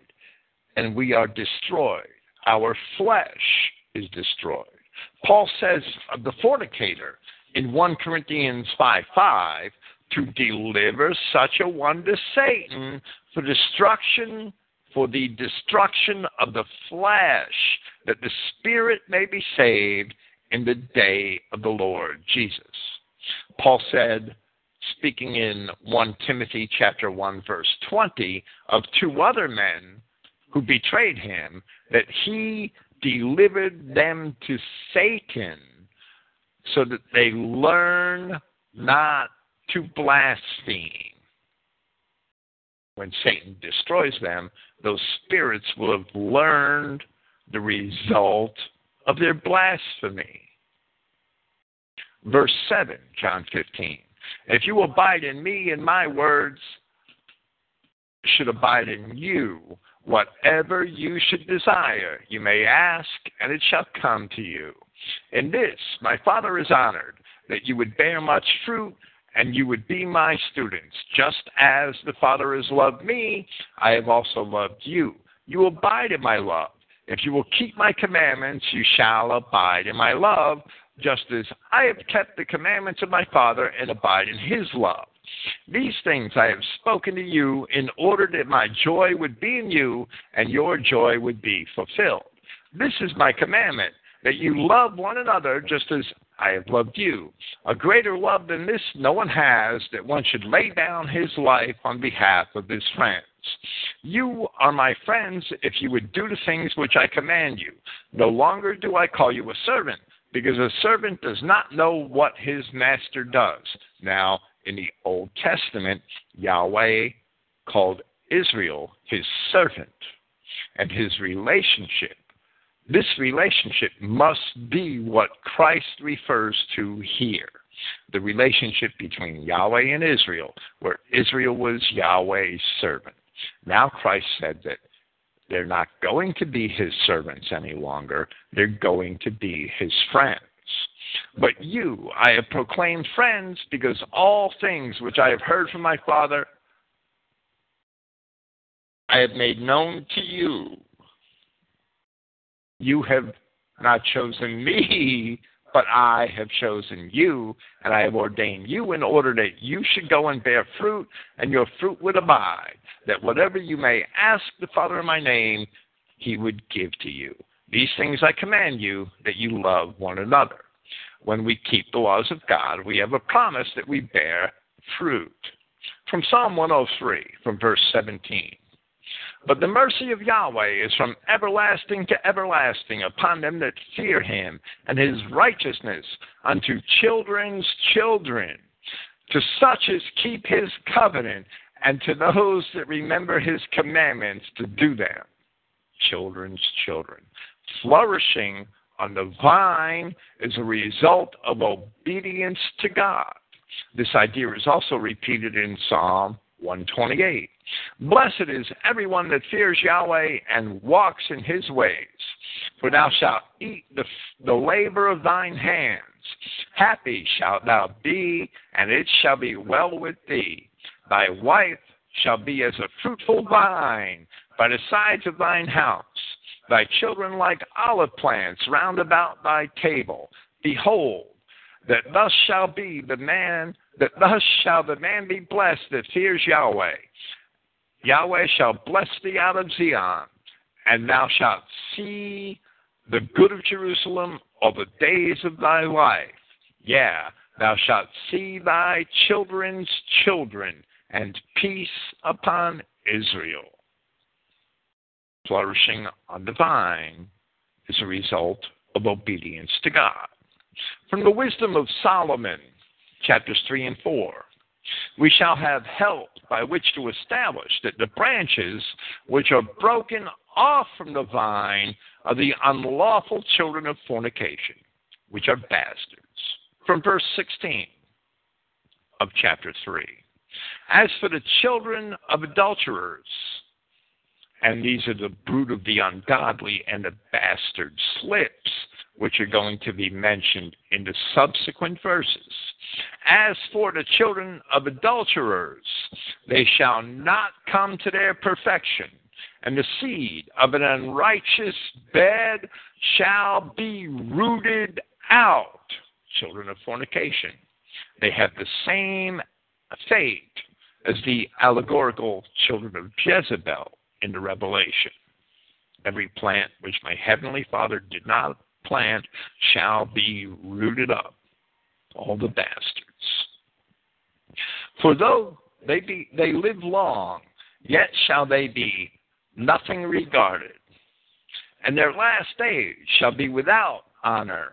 and we are destroyed. Our flesh is destroyed. Paul says of the fornicator in 1 Corinthians 5 5 to deliver such a one to Satan for destruction, for the destruction of the flesh, that the spirit may be saved in the day of the Lord Jesus. Paul said, speaking in 1 Timothy chapter 1 verse 20 of two other men who betrayed him that he delivered them to Satan so that they learn not to blaspheme. When Satan destroys them, those spirits will have learned the result of their blasphemy. Verse 7, John 15. If you abide in me and my words should abide in you, whatever you should desire, you may ask, and it shall come to you. In this my Father is honored, that you would bear much fruit, and you would be my students. Just as the Father has loved me, I have also loved you. You abide in my love. If you will keep my commandments, you shall abide in my love, just as I have kept the commandments of my Father and abide in his love. These things I have spoken to you in order that my joy would be in you and your joy would be fulfilled. This is my commandment, that you love one another just as I have loved you. A greater love than this no one has, that one should lay down his life on behalf of his friends. You are my friends if you would do the things which I command you. No longer do I call you a servant because a servant does not know what his master does. Now, in the Old Testament, Yahweh called Israel his servant, and his relationship. This relationship must be what Christ refers to here the relationship between Yahweh and Israel, where Israel was Yahweh's servant. Now Christ said that they're not going to be his servants any longer. They're going to be his friends. But you I have proclaimed friends because all things which I have heard from my Father I have made known to you. You have not chosen me, but I have chosen you, and I have ordained you in order that you should go and bear fruit, and your fruit would abide, that whatever you may ask the Father in my name, he would give to you. These things I command you, that you love one another. When we keep the laws of God, we have a promise that we bear fruit. From Psalm 103, from verse 17. But the mercy of Yahweh is from everlasting to everlasting upon them that fear him, and his righteousness unto children's children, to such as keep his covenant, and to those that remember his commandments to do them. Children's children. Flourishing on the vine is a result of obedience to God. This idea is also repeated in Psalm 128. Blessed is everyone that fears Yahweh and walks in his ways, for thou shalt eat the, the labor of thine hands. Happy shalt thou be, and it shall be well with thee. Thy wife shall be as a fruitful vine by the sides of thine house, thy children like olive plants round about thy table. Behold, that thus shall be the man, that thus shall the man be blessed that fears Yahweh. Yahweh shall bless thee out of Zion, and thou shalt see the good of Jerusalem all the days of thy life. Yeah, thou shalt see thy children's children, and peace upon Israel. Flourishing on the vine is a result of obedience to God. From the wisdom of Solomon, chapters 3 and 4, we shall have help by which to establish that the branches which are broken off from the vine are the unlawful children of fornication, which are bastards. From verse 16 of chapter 3. As for the children of adulterers, and these are the brood of the ungodly and the bastard slips, which are going to be mentioned in the subsequent verses. As for the children of adulterers, they shall not come to their perfection, and the seed of an unrighteous bed shall be rooted out. Children of fornication. They have the same fate as the allegorical children of Jezebel in the Revelation. Every plant which my heavenly Father did not plant shall be rooted up, all the bastards. For though they be they live long, yet shall they be nothing regarded, and their last days shall be without honor,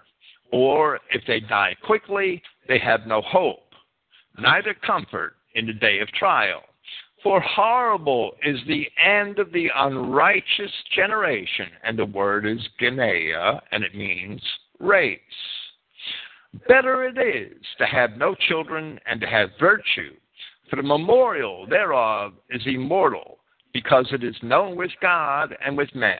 or if they die quickly, they have no hope, neither comfort in the day of trial. For horrible is the end of the unrighteous generation. And the word is Genea, and it means race. Better it is to have no children and to have virtue, for the memorial thereof is immortal, because it is known with God and with men.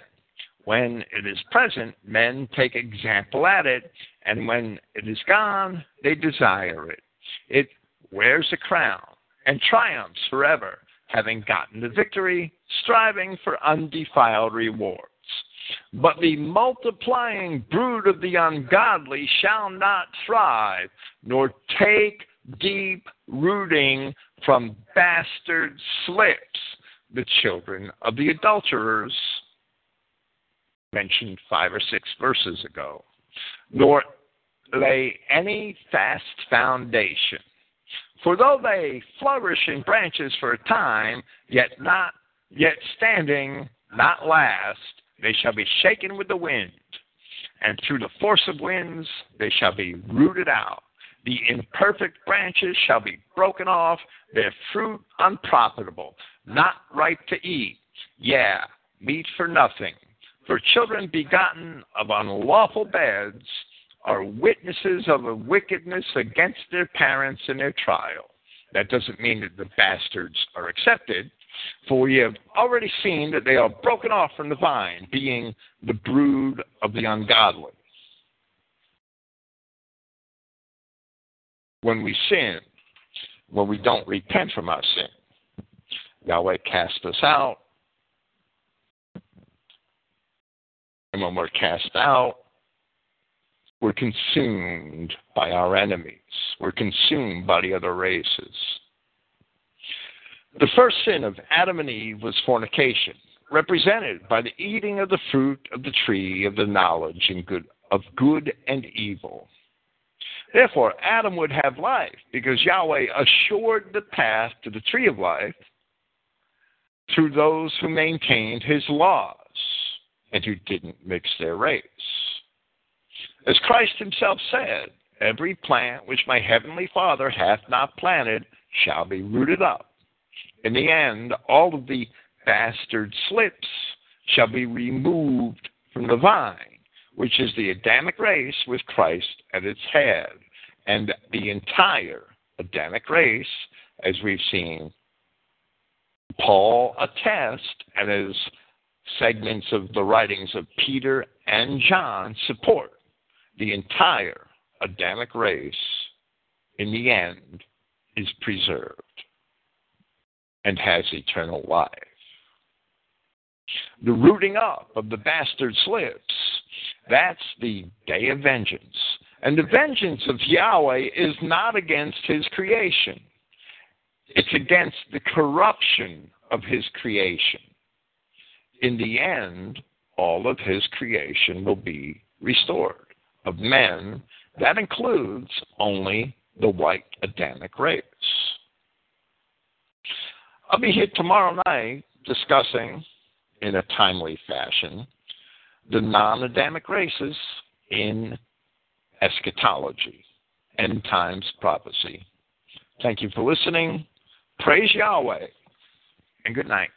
When it is present, men take example at it, and when it is gone, they desire it. It wears a crown and triumphs forever having gotten the victory, striving for undefiled rewards. But the multiplying brood of the ungodly shall not thrive, nor take deep rooting from bastard slips, the children of the adulterers, mentioned five or six verses ago, nor lay any fast foundation for though they flourish in branches for a time, yet not yet standing, not last, they shall be shaken with the wind, and through the force of winds they shall be rooted out. The imperfect branches shall be broken off, their fruit unprofitable, not ripe to eat, yeah, meat for nothing. For children begotten of unlawful beds are witnesses of a wickedness against their parents in their trial. That doesn't mean that the bastards are accepted, for we have already seen that they are broken off from the vine, being the brood of the ungodly. When we sin, when we don't repent from our sin, Yahweh casts us out. And when we're cast out, we're consumed by our enemies. We're consumed by the other races. The first sin of Adam and Eve was fornication, represented by the eating of the fruit of the tree of the knowledge and good, of good and evil. Therefore, Adam would have life because Yahweh assured the path to the tree of life through those who maintained his laws and who didn't mix their race. As Christ himself said, Every plant which my heavenly Father hath not planted shall be rooted up. In the end, all of the bastard slips shall be removed from the vine, which is the Adamic race with Christ at its head, and the entire Adamic race, as we've seen Paul attest, and as segments of the writings of Peter and John support, the entire Adamic race in the end is preserved and has eternal life. The rooting up of the bastard slips, that's the day of vengeance. And the vengeance of Yahweh is not against his creation. It's against the corruption of his creation. In the end, all of his creation will be restored. Of men, that includes only the white Adamic race. I'll be here tomorrow night discussing, in a timely fashion, the non Adamic races in eschatology, end times prophecy. Thank you for listening. Praise Yahweh, and good night.